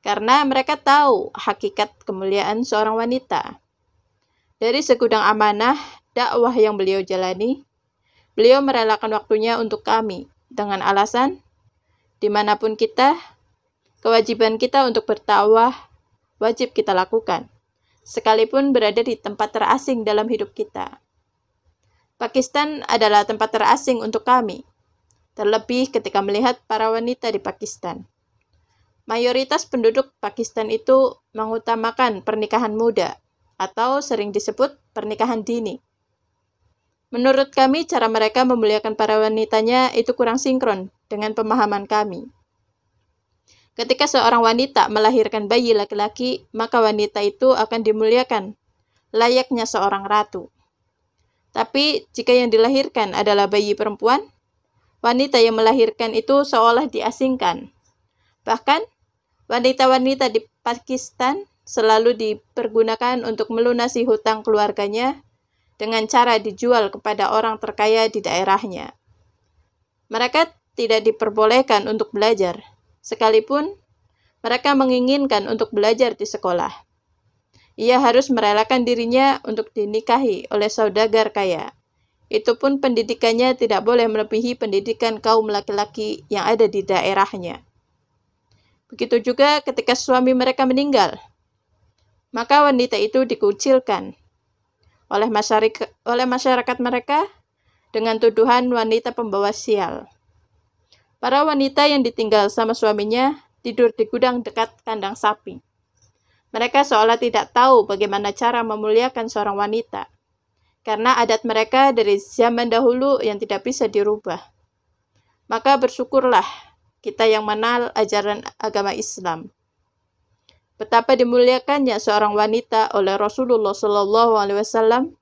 A: Karena mereka tahu hakikat kemuliaan seorang wanita. Dari segudang amanah dakwah yang beliau jalani, beliau merelakan waktunya untuk kami dengan alasan di mana pun kita, kewajiban kita untuk bertakwah wajib kita lakukan, sekalipun berada di tempat terasing dalam hidup kita. Pakistan adalah tempat terasing untuk kami, terlebih ketika melihat para wanita di Pakistan. Mayoritas penduduk Pakistan itu mengutamakan pernikahan muda atau sering disebut pernikahan dini. Menurut kami, cara mereka memuliakan para wanitanya itu kurang sinkron dengan pemahaman kami. Ketika seorang wanita melahirkan bayi laki-laki, maka wanita itu akan dimuliakan, layaknya seorang ratu. Tapi jika yang dilahirkan adalah bayi perempuan, wanita yang melahirkan itu seolah diasingkan. Bahkan, wanita-wanita di Pakistan selalu dipergunakan untuk melunasi hutang keluarganya dengan cara dijual kepada orang terkaya di daerahnya. Mereka tidak diperbolehkan untuk belajar, sekalipun mereka menginginkan untuk belajar di sekolah. ia harus merelakan dirinya untuk dinikahi oleh saudagar kaya. Itu pun pendidikannya tidak boleh melebihi pendidikan kaum laki-laki yang ada di daerahnya. Begitu juga ketika suami mereka meninggal, maka wanita itu dikucilkan oleh masyarakat, oleh masyarakat mereka dengan tuduhan wanita pembawa sial. Para wanita yang ditinggal sama suaminya tidur di gudang dekat kandang sapi. Mereka seolah tidak tahu bagaimana cara memuliakan seorang wanita, karena adat mereka dari zaman dahulu yang tidak bisa dirubah. Maka bersyukurlah kita yang menal ajaran agama Islam. Betapa dimuliakannya seorang wanita oleh Rasulullah Shallallahu Alaihi Wasallam.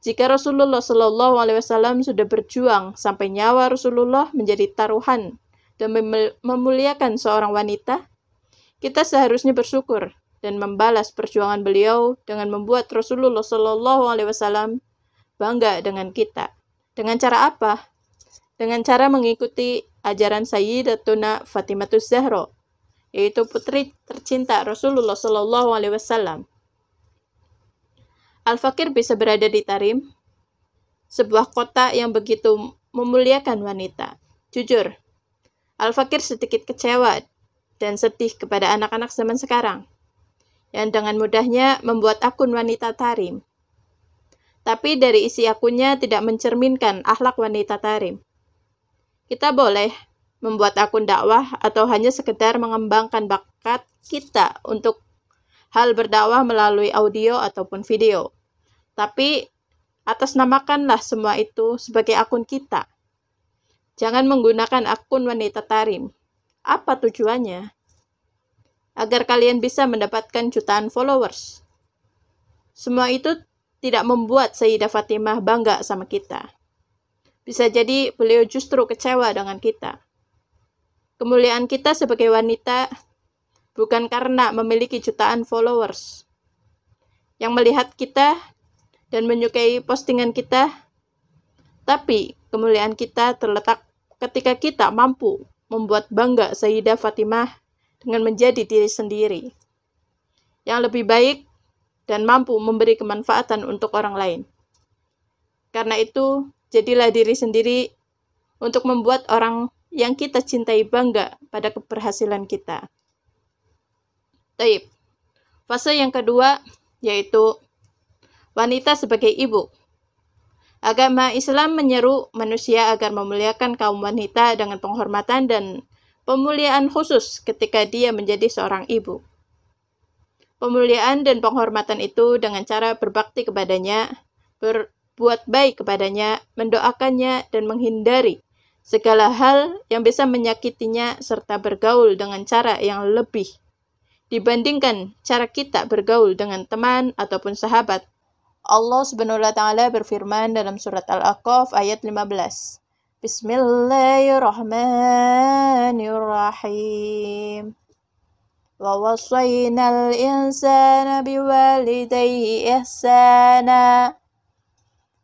A: Jika Rasulullah Shallallahu Alaihi Wasallam sudah berjuang sampai nyawa Rasulullah menjadi taruhan dan memuliakan seorang wanita, kita seharusnya bersyukur dan membalas perjuangan beliau dengan membuat Rasulullah Shallallahu Alaihi Wasallam bangga dengan kita. Dengan cara apa? Dengan cara mengikuti ajaran Sayyidatuna Fatimah Zahra, yaitu putri tercinta Rasulullah Shallallahu Alaihi Wasallam. Al-Fakir bisa berada di Tarim, sebuah kota yang begitu memuliakan wanita. Jujur, Al-Fakir sedikit kecewa dan sedih kepada anak-anak zaman sekarang, yang dengan mudahnya membuat akun wanita tarim. Tapi dari isi akunnya tidak mencerminkan akhlak wanita tarim. Kita boleh membuat akun dakwah atau hanya sekedar mengembangkan bakat kita untuk hal berdakwah melalui audio ataupun video. Tapi atas namakanlah semua itu sebagai akun kita. Jangan menggunakan akun wanita tarim apa tujuannya? Agar kalian bisa mendapatkan jutaan followers. Semua itu tidak membuat Sayyidah Fatimah bangga sama kita. Bisa jadi beliau justru kecewa dengan kita. Kemuliaan kita sebagai wanita bukan karena memiliki jutaan followers. Yang melihat kita dan menyukai postingan kita, tapi kemuliaan kita terletak ketika kita mampu membuat bangga Sayyidah Fatimah dengan menjadi diri sendiri yang lebih baik dan mampu memberi kemanfaatan untuk orang lain. Karena itu, jadilah diri sendiri untuk membuat orang yang kita cintai bangga pada keberhasilan kita. Taib. Fase yang kedua yaitu wanita sebagai ibu. Agama Islam menyeru manusia agar memuliakan kaum wanita dengan penghormatan dan pemuliaan khusus ketika dia menjadi seorang ibu. Pemuliaan dan penghormatan itu dengan cara berbakti kepadanya, berbuat baik kepadanya, mendoakannya, dan menghindari segala hal yang bisa menyakitinya serta bergaul dengan cara yang lebih dibandingkan cara kita bergaul dengan teman ataupun sahabat Allah Subhanahu wa taala berfirman dalam surat Al-Aqaf ayat 15. بسم الله الرحمن الرحيم. ووصينا الإنسان بوالديه إحسانا.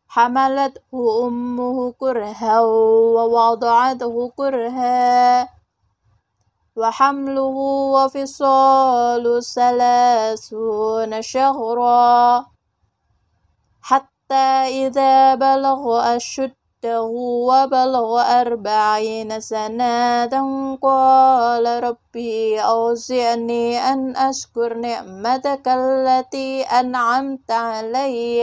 A: حملته أمه كرها ووضعته كرها. وحمله وفصال ثلاثون شهرا. حتى إذا بلغ أشد أشده وبلغ أربعين سنة قال ربي أوزعني أن أشكر نعمتك التي أنعمت عليّ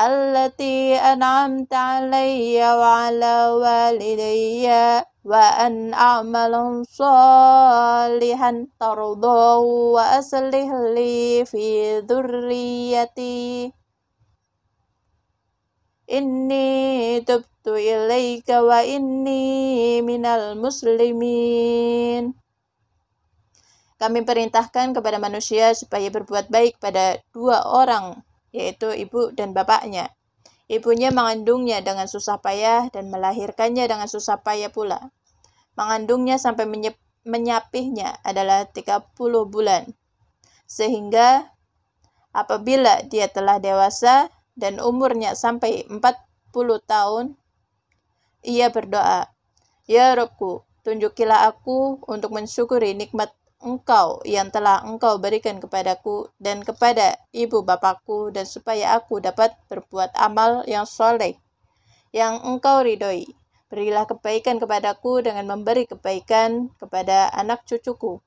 A: التي أنعمت علي وعلى والدي وأن أعمل صالحا ترضاه وأصلح لي في ذريتي. إني تبت إليك وإني من المسلمين Kami perintahkan kepada manusia supaya berbuat baik pada dua orang yaitu ibu dan bapaknya. Ibunya mengandungnya dengan susah payah dan melahirkannya dengan susah payah pula. Mengandungnya sampai menyep, menyapihnya adalah 30 bulan. Sehingga apabila dia telah dewasa dan umurnya sampai 40 tahun, ia berdoa, Ya Robku, tunjukilah aku untuk mensyukuri nikmat engkau yang telah engkau berikan kepadaku dan kepada ibu bapakku dan supaya aku dapat berbuat amal yang soleh yang engkau ridhoi. Berilah kebaikan kepadaku dengan memberi kebaikan kepada anak cucuku.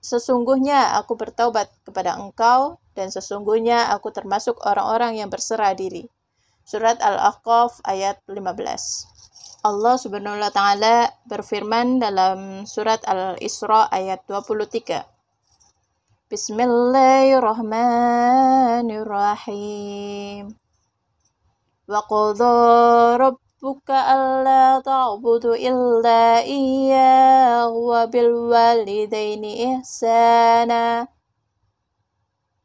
A: Sesungguhnya aku bertaubat kepada engkau dan sesungguhnya aku termasuk orang-orang yang berserah diri. Surat Al-Ahqaf ayat 15. Allah Subhanahu wa taala berfirman dalam surat Al-Isra ayat 23. Bismillahirrahmanirrahim. Wa qadha rabbuka alla ta'budu illa iyyahu wa bil walidaini ihsana.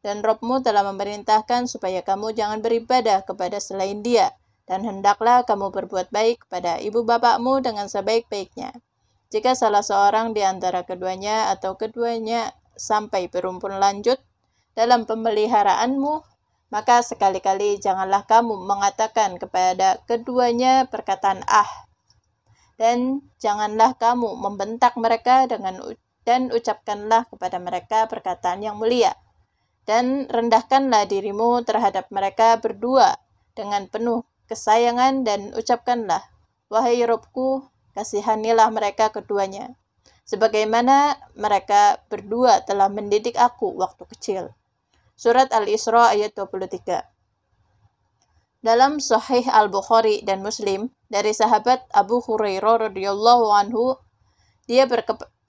A: Dan Robmu telah memerintahkan supaya kamu jangan beribadah kepada selain dia, dan hendaklah kamu berbuat baik kepada ibu bapakmu dengan sebaik-baiknya. Jika salah seorang di antara keduanya atau keduanya sampai berumpun lanjut dalam pemeliharaanmu, maka sekali-kali janganlah kamu mengatakan kepada keduanya perkataan ah, dan janganlah kamu membentak mereka dengan dan ucapkanlah kepada mereka perkataan yang mulia dan rendahkanlah dirimu terhadap mereka berdua dengan penuh kesayangan dan ucapkanlah, Wahai Robku, kasihanilah mereka keduanya, sebagaimana mereka berdua telah mendidik aku waktu kecil. Surat Al-Isra ayat 23 Dalam Sahih Al-Bukhari dan Muslim, dari sahabat Abu Hurairah radhiyallahu anhu, dia,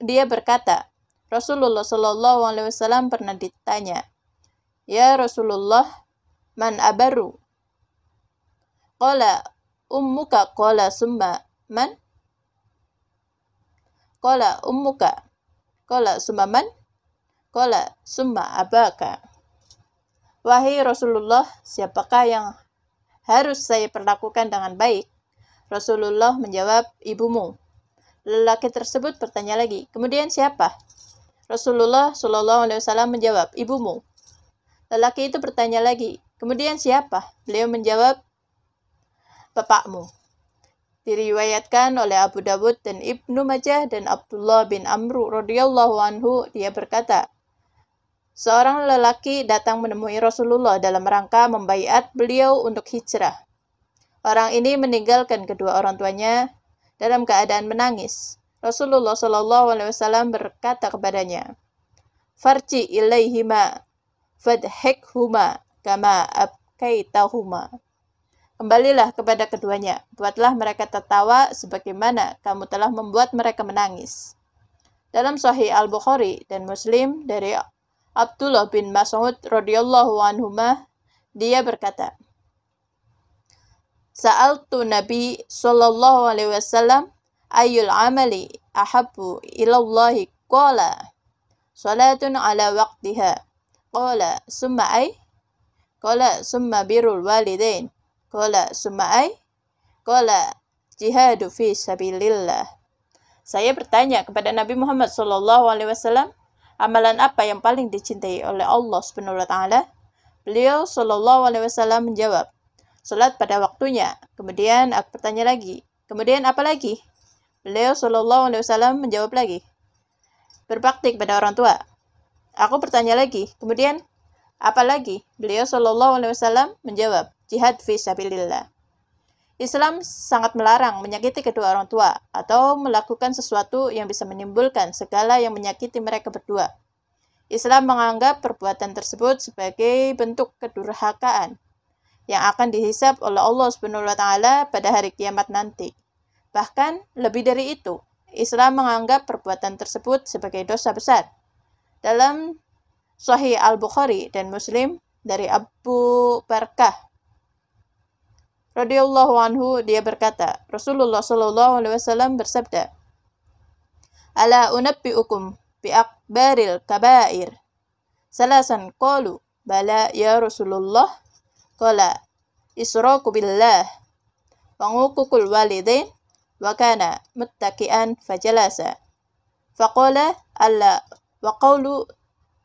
A: dia berkata, Rasulullah wasallam pernah ditanya, Ya Rasulullah, man abaru? Qala ummuka qala summa man? Qala ummuka. Qala summa man? Qala summa abaka. Wahai Rasulullah, siapakah yang harus saya perlakukan dengan baik? Rasulullah menjawab, ibumu. Lelaki tersebut bertanya lagi, kemudian siapa? Rasulullah Shallallahu Alaihi Wasallam menjawab, ibumu. Lelaki itu bertanya lagi, kemudian siapa? Beliau menjawab, bapakmu. Diriwayatkan oleh Abu Dawud dan Ibnu Majah dan Abdullah bin Amru radhiyallahu anhu, dia berkata, Seorang lelaki datang menemui Rasulullah dalam rangka membaiat beliau untuk hijrah. Orang ini meninggalkan kedua orang tuanya dalam keadaan menangis. Rasulullah Shallallahu Alaihi Wasallam berkata kepadanya, "Farji ilaihima fadhikhuma kama abkaitahuma. Kembalilah kepada keduanya, buatlah mereka tertawa sebagaimana kamu telah membuat mereka menangis. Dalam Sahih Al-Bukhari dan Muslim dari Abdullah bin Mas'ud radhiyallahu anhu dia berkata, Sa'altu Nabi sallallahu alaihi wasallam ayyul amali ahabbu ilallahi qala salatun ala waqtiha Qala summa ay? Qala summa birul walidain. Qala summa ay? Qala jihadu fi sabilillah. Saya bertanya kepada Nabi Muhammad wasallam, amalan apa yang paling dicintai oleh Allah Subhanahu wa taala? Beliau sallallahu alaihi wasallam menjawab, salat pada waktunya. Kemudian aku bertanya lagi, kemudian apa lagi? Beliau sallallahu alaihi wasallam menjawab lagi, berbakti kepada orang tua. Aku bertanya lagi, kemudian apa lagi? Beliau Shallallahu Alaihi Wasallam menjawab, jihad fi sabilillah. Islam sangat melarang menyakiti kedua orang tua atau melakukan sesuatu yang bisa menimbulkan segala yang menyakiti mereka berdua. Islam menganggap perbuatan tersebut sebagai bentuk kedurhakaan yang akan dihisap oleh Allah Subhanahu wa taala pada hari kiamat nanti. Bahkan lebih dari itu, Islam menganggap perbuatan tersebut sebagai dosa besar dalam Sahih Al-Bukhari dan Muslim dari Abu Barkah radhiyallahu anhu dia berkata, Rasulullah shallallahu alaihi wasallam bersabda, "Ala unabbiukum bi akbaril kabair." Salasan qalu, "Bala ya Rasulullah." Qala, "Isroku billah wa walidain wa kana muttaki'an fajalasa." Faqala, "Alla waqaulu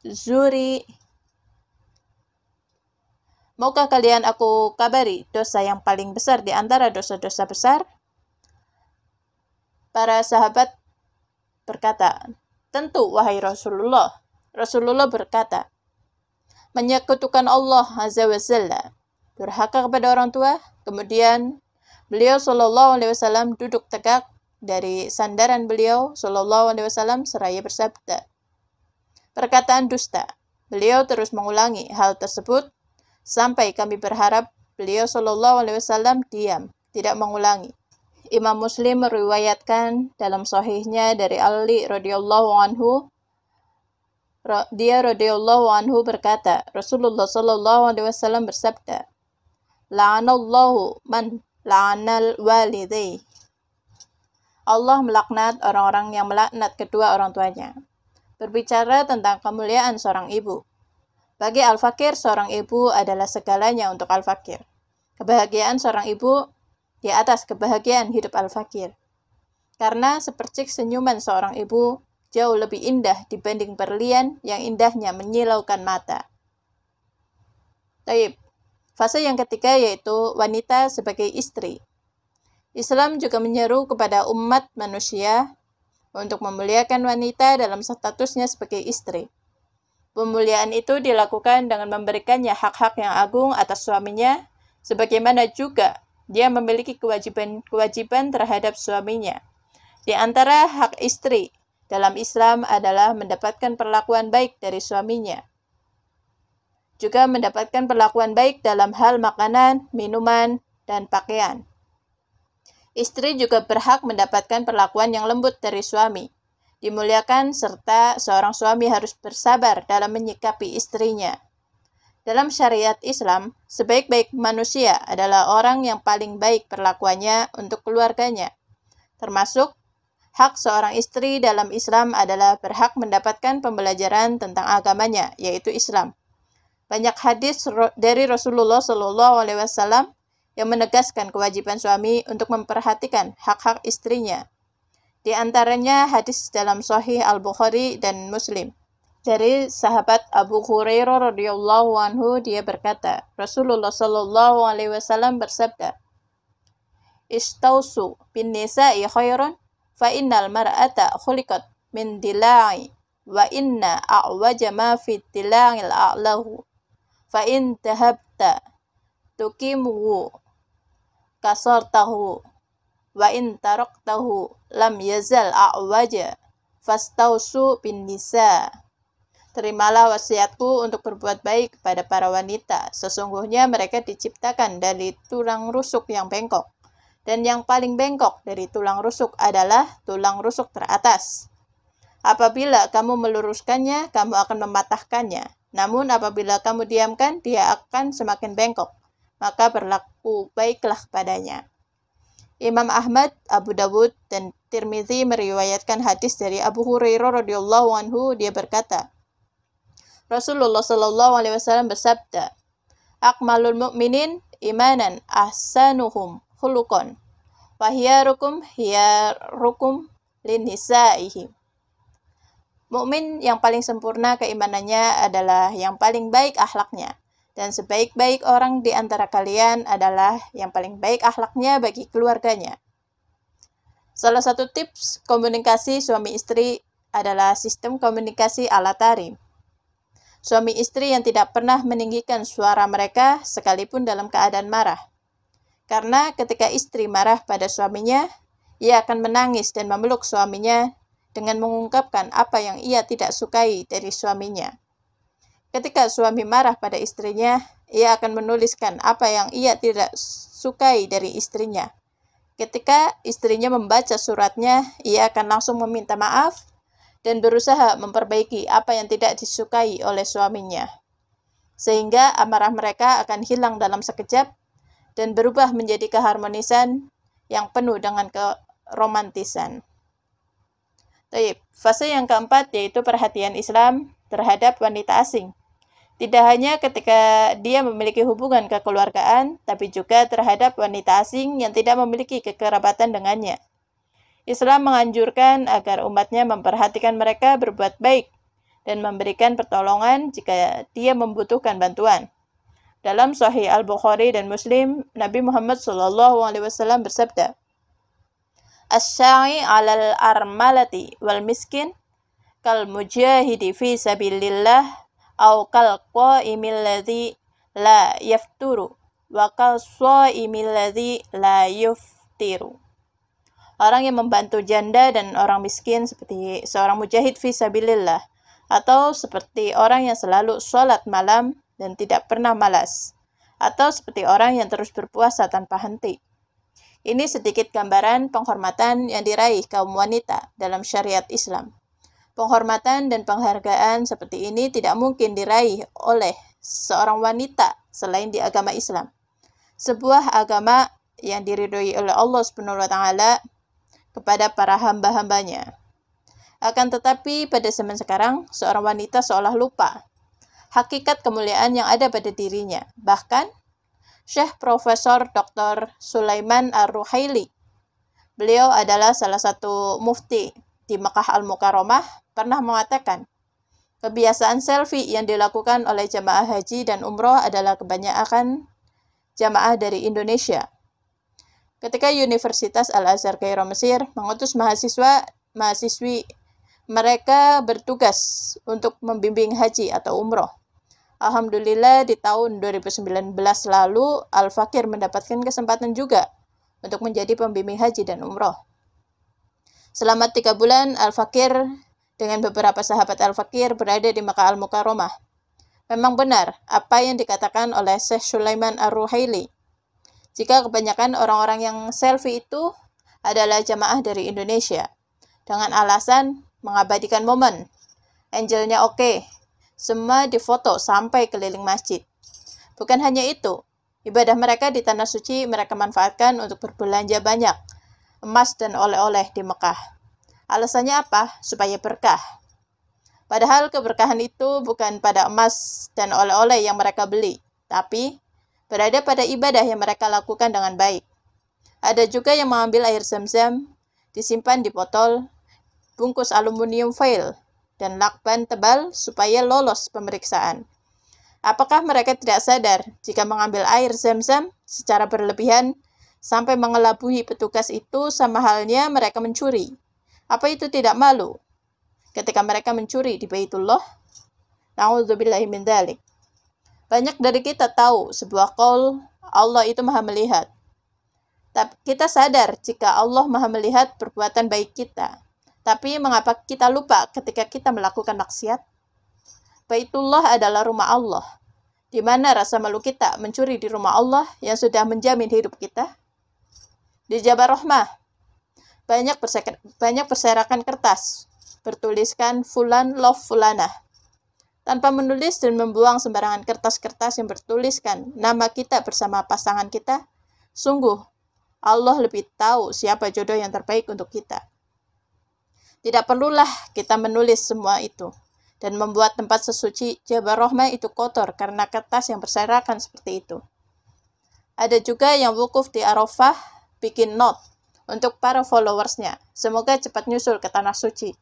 A: zuri Maukah kalian aku kabari dosa yang paling besar di antara dosa-dosa besar? Para sahabat berkata, Tentu, wahai Rasulullah. Rasulullah berkata, Menyekutukan Allah Azza wa Zalla, durhaka kepada orang tua, kemudian beliau Sallallahu Alaihi Wasallam duduk tegak dari sandaran beliau Sallallahu Alaihi Wasallam seraya bersabda, perkataan dusta. Beliau terus mengulangi hal tersebut sampai kami berharap beliau Shallallahu Alaihi Wasallam diam, tidak mengulangi. Imam Muslim meriwayatkan dalam sahihnya dari Ali radhiyallahu anhu dia radhiyallahu anhu berkata Rasulullah sallallahu alaihi wasallam bersabda La'anallahu man la'anal walidai Allah melaknat orang-orang yang melaknat kedua orang tuanya berbicara tentang kemuliaan seorang ibu bagi al-fakir seorang ibu adalah segalanya untuk al-fakir kebahagiaan seorang ibu di atas kebahagiaan hidup al-fakir. Karena sepercik senyuman seorang ibu jauh lebih indah dibanding berlian yang indahnya menyilaukan mata. Taib. Fase yang ketiga yaitu wanita sebagai istri. Islam juga menyeru kepada umat manusia untuk memuliakan wanita dalam statusnya sebagai istri. Pemuliaan itu dilakukan dengan memberikannya hak-hak yang agung atas suaminya, sebagaimana juga dia memiliki kewajiban-kewajiban terhadap suaminya. Di antara hak istri dalam Islam adalah mendapatkan perlakuan baik dari suaminya. Juga mendapatkan perlakuan baik dalam hal makanan, minuman, dan pakaian. Istri juga berhak mendapatkan perlakuan yang lembut dari suami, dimuliakan serta seorang suami harus bersabar dalam menyikapi istrinya. Dalam syariat Islam, sebaik-baik manusia adalah orang yang paling baik perlakuannya untuk keluarganya. Termasuk, hak seorang istri dalam Islam adalah berhak mendapatkan pembelajaran tentang agamanya, yaitu Islam. Banyak hadis dari Rasulullah Wasallam yang menegaskan kewajiban suami untuk memperhatikan hak-hak istrinya. Di antaranya hadis dalam Sahih Al Bukhari dan Muslim dari sahabat Abu Hurairah radhiyallahu anhu dia berkata, Rasulullah shallallahu alaihi wasallam bersabda, "Istausu bin nisa'i khairan fa innal mar'ata khuliqat min dila'i wa inna a'waja ma fi dila'il a'lahu fa in tahabta tukimuhu kasartahu wa in taraktahu lam yazal a'waja fastausu bin nisa' Terimalah wasiatku untuk berbuat baik kepada para wanita. Sesungguhnya mereka diciptakan dari tulang rusuk yang bengkok. Dan yang paling bengkok dari tulang rusuk adalah tulang rusuk teratas. Apabila kamu meluruskannya, kamu akan mematahkannya. Namun apabila kamu diamkan, dia akan semakin bengkok. Maka berlaku baiklah padanya. Imam Ahmad, Abu Dawud, dan Tirmizi meriwayatkan hadis dari Abu Hurairah radhiyallahu anhu dia berkata, Rasulullah Shallallahu Alaihi Wasallam bersabda, "Akmalul mu'minin imanan ahsanuhum khuluqan wahiyarukum hiyarukum linisaihim." Mukmin yang paling sempurna keimanannya adalah yang paling baik akhlaknya, dan sebaik-baik orang di antara kalian adalah yang paling baik akhlaknya bagi keluarganya. Salah satu tips komunikasi suami istri adalah sistem komunikasi ala tarim. Suami istri yang tidak pernah meninggikan suara mereka sekalipun dalam keadaan marah. Karena ketika istri marah pada suaminya, ia akan menangis dan memeluk suaminya dengan mengungkapkan apa yang ia tidak sukai dari suaminya. Ketika suami marah pada istrinya, ia akan menuliskan apa yang ia tidak sukai dari istrinya. Ketika istrinya membaca suratnya, ia akan langsung meminta maaf dan berusaha memperbaiki apa yang tidak disukai oleh suaminya. Sehingga amarah mereka akan hilang dalam sekejap dan berubah menjadi keharmonisan yang penuh dengan keromantisan. Fase yang keempat yaitu perhatian Islam terhadap wanita asing. Tidak hanya ketika dia memiliki hubungan kekeluargaan, tapi juga terhadap wanita asing yang tidak memiliki kekerabatan dengannya. Islam menganjurkan agar umatnya memperhatikan mereka berbuat baik dan memberikan pertolongan jika dia membutuhkan bantuan. Dalam Sahih Al-Bukhari dan Muslim, Nabi Muhammad SAW bersabda, As-sa'i 'alal armalati wal miskin kal mujahidi fi sabilillah au kal qa'imil ladzi la yafturu wa kal sha'imil ladzi la yuftiru. Orang yang membantu janda dan orang miskin seperti seorang mujahid fi sabilillah atau seperti orang yang selalu sholat malam dan tidak pernah malas atau seperti orang yang terus berpuasa tanpa henti. Ini sedikit gambaran penghormatan yang diraih kaum wanita dalam syariat Islam. Penghormatan dan penghargaan seperti ini tidak mungkin diraih oleh seorang wanita selain di agama Islam. Sebuah agama yang diridhoi oleh Allah Subhanahu wa taala kepada para hamba-hambanya. Akan tetapi pada zaman sekarang seorang wanita seolah lupa hakikat kemuliaan yang ada pada dirinya. Bahkan Syekh Profesor Dr. Sulaiman Ar-Ruhaili Beliau adalah salah satu mufti di Mekah Al-Mukarramah pernah mengatakan, kebiasaan selfie yang dilakukan oleh jamaah haji dan umroh adalah kebanyakan jamaah dari Indonesia. Ketika Universitas Al-Azhar Kairo Mesir mengutus mahasiswa mahasiswi mereka bertugas untuk membimbing haji atau umroh. Alhamdulillah di tahun 2019 lalu Al-Fakir mendapatkan kesempatan juga untuk menjadi pembimbing haji dan umroh. Selama tiga bulan, Al-Fakir dengan beberapa sahabat Al-Fakir berada di Makkah Al-Mukarramah. Memang benar apa yang dikatakan oleh Syekh Sulaiman Ar-Ruhaili. Jika kebanyakan orang-orang yang selfie itu adalah jamaah dari Indonesia dengan alasan mengabadikan momen. Angelnya oke, semua difoto sampai keliling masjid. Bukan hanya itu, ibadah mereka di tanah suci mereka manfaatkan untuk berbelanja banyak, emas dan oleh-oleh di Mekah. Alasannya apa? Supaya berkah. Padahal keberkahan itu bukan pada emas dan oleh-oleh yang mereka beli, tapi berada pada ibadah yang mereka lakukan dengan baik. Ada juga yang mengambil air zam-zam, disimpan di botol, bungkus aluminium foil, dan lakban tebal supaya lolos pemeriksaan. Apakah mereka tidak sadar jika mengambil air zam-zam secara berlebihan sampai mengelabui petugas itu sama halnya mereka mencuri? Apa itu tidak malu? Ketika mereka mencuri di Baitullah, Na'udzubillahi min dhalik. Banyak dari kita tahu sebuah kol Allah itu maha melihat. Tapi kita sadar jika Allah maha melihat perbuatan baik kita. Tapi mengapa kita lupa ketika kita melakukan maksiat? Baitullah adalah rumah Allah. Di mana rasa malu kita mencuri di rumah Allah yang sudah menjamin hidup kita? Di Jabal Rahmah, banyak banyak berserakan kertas bertuliskan Fulan Love Fulana. Tanpa menulis dan membuang sembarangan kertas-kertas yang bertuliskan nama kita bersama pasangan kita, sungguh Allah lebih tahu siapa jodoh yang terbaik untuk kita. Tidak perlulah kita menulis semua itu dan membuat tempat sesuci Rahmah itu kotor karena kertas yang berserakan seperti itu. Ada juga yang wukuf di Arafah bikin note untuk para followersnya. Semoga cepat nyusul ke Tanah Suci.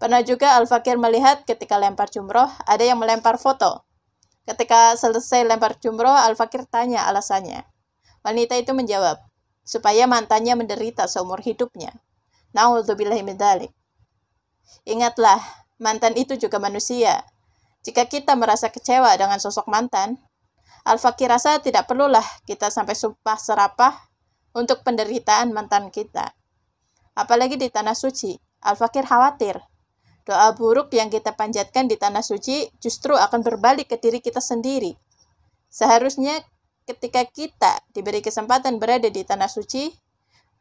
A: Pernah juga Al-Fakir melihat ketika lempar jumroh, ada yang melempar foto. Ketika selesai lempar jumroh, Al-Fakir tanya alasannya. Wanita itu menjawab, supaya mantannya menderita seumur hidupnya. Na'udzubillahi min Ingatlah, mantan itu juga manusia. Jika kita merasa kecewa dengan sosok mantan, Al-Fakir rasa tidak perlulah kita sampai sumpah serapah untuk penderitaan mantan kita. Apalagi di tanah suci, Al-Fakir khawatir. Doa buruk yang kita panjatkan di tanah suci justru akan berbalik ke diri kita sendiri. Seharusnya ketika kita diberi kesempatan berada di tanah suci,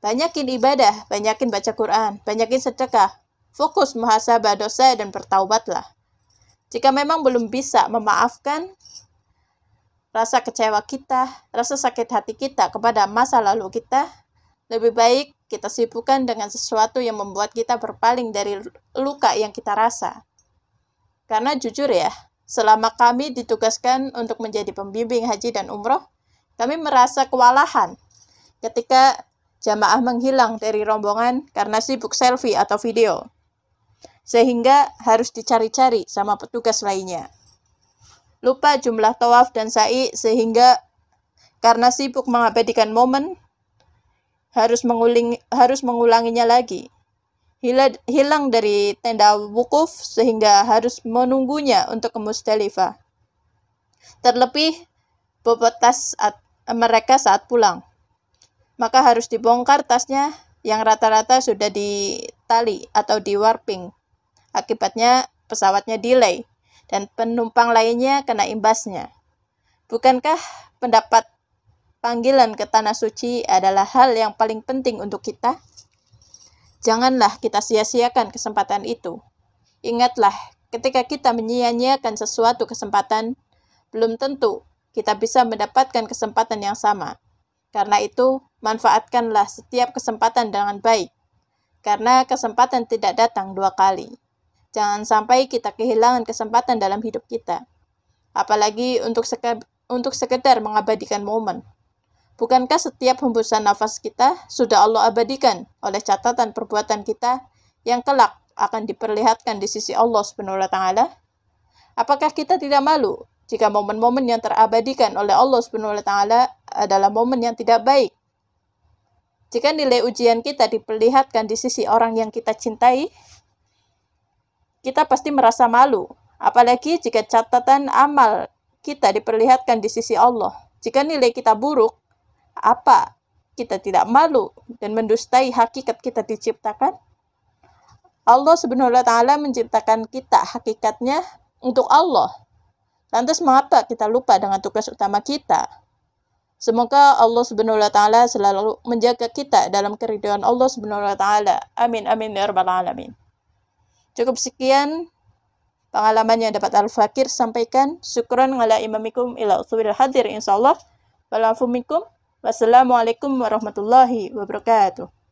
A: banyakin ibadah, banyakin baca Quran, banyakin sedekah, fokus muhasabah dosa dan bertaubatlah. Jika memang belum bisa memaafkan, rasa kecewa kita, rasa sakit hati kita kepada masa lalu kita, lebih baik kita sibukkan dengan sesuatu yang membuat kita berpaling dari luka yang kita rasa. Karena jujur ya, selama kami ditugaskan untuk menjadi pembimbing haji dan umroh, kami merasa kewalahan ketika jamaah menghilang dari rombongan karena sibuk selfie atau video. Sehingga harus dicari-cari sama petugas lainnya. Lupa jumlah tawaf dan sa'i sehingga karena sibuk mengabadikan momen, harus menguling harus mengulanginya lagi. Hila, hilang dari tenda wukuf sehingga harus menunggunya untuk ke Musdalifah. Terlebih bobot tas at, mereka saat pulang. Maka harus dibongkar tasnya yang rata-rata sudah ditali atau di warping. Akibatnya pesawatnya delay dan penumpang lainnya kena imbasnya. Bukankah pendapat panggilan ke tanah suci adalah hal yang paling penting untuk kita? Janganlah kita sia-siakan kesempatan itu. Ingatlah, ketika kita menyia-nyiakan sesuatu kesempatan, belum tentu kita bisa mendapatkan kesempatan yang sama. Karena itu, manfaatkanlah setiap kesempatan dengan baik. Karena kesempatan tidak datang dua kali. Jangan sampai kita kehilangan kesempatan dalam hidup kita. Apalagi untuk, untuk sekedar mengabadikan momen. Bukankah setiap hembusan nafas kita sudah Allah abadikan oleh catatan perbuatan kita yang kelak akan diperlihatkan di sisi Allah taala? Apakah kita tidak malu jika momen-momen yang terabadikan oleh Allah taala adalah momen yang tidak baik? Jika nilai ujian kita diperlihatkan di sisi orang yang kita cintai, kita pasti merasa malu, apalagi jika catatan amal kita diperlihatkan di sisi Allah. Jika nilai kita buruk, apa kita tidak malu dan mendustai hakikat kita diciptakan? Allah Subhanahu wa taala menciptakan kita hakikatnya untuk Allah. Lantas mengapa kita lupa dengan tugas utama kita? Semoga Allah Subhanahu wa taala selalu menjaga kita dalam keridhaan Allah Subhanahu wa taala. Amin amin ya rabbal alamin. Cukup sekian pengalaman yang dapat Al-Fakir sampaikan. Syukran ala imamikum ila usubil hadir insyaallah. Walafu minkum. Wassalamualaikum warahmatullahi wabarakatuh.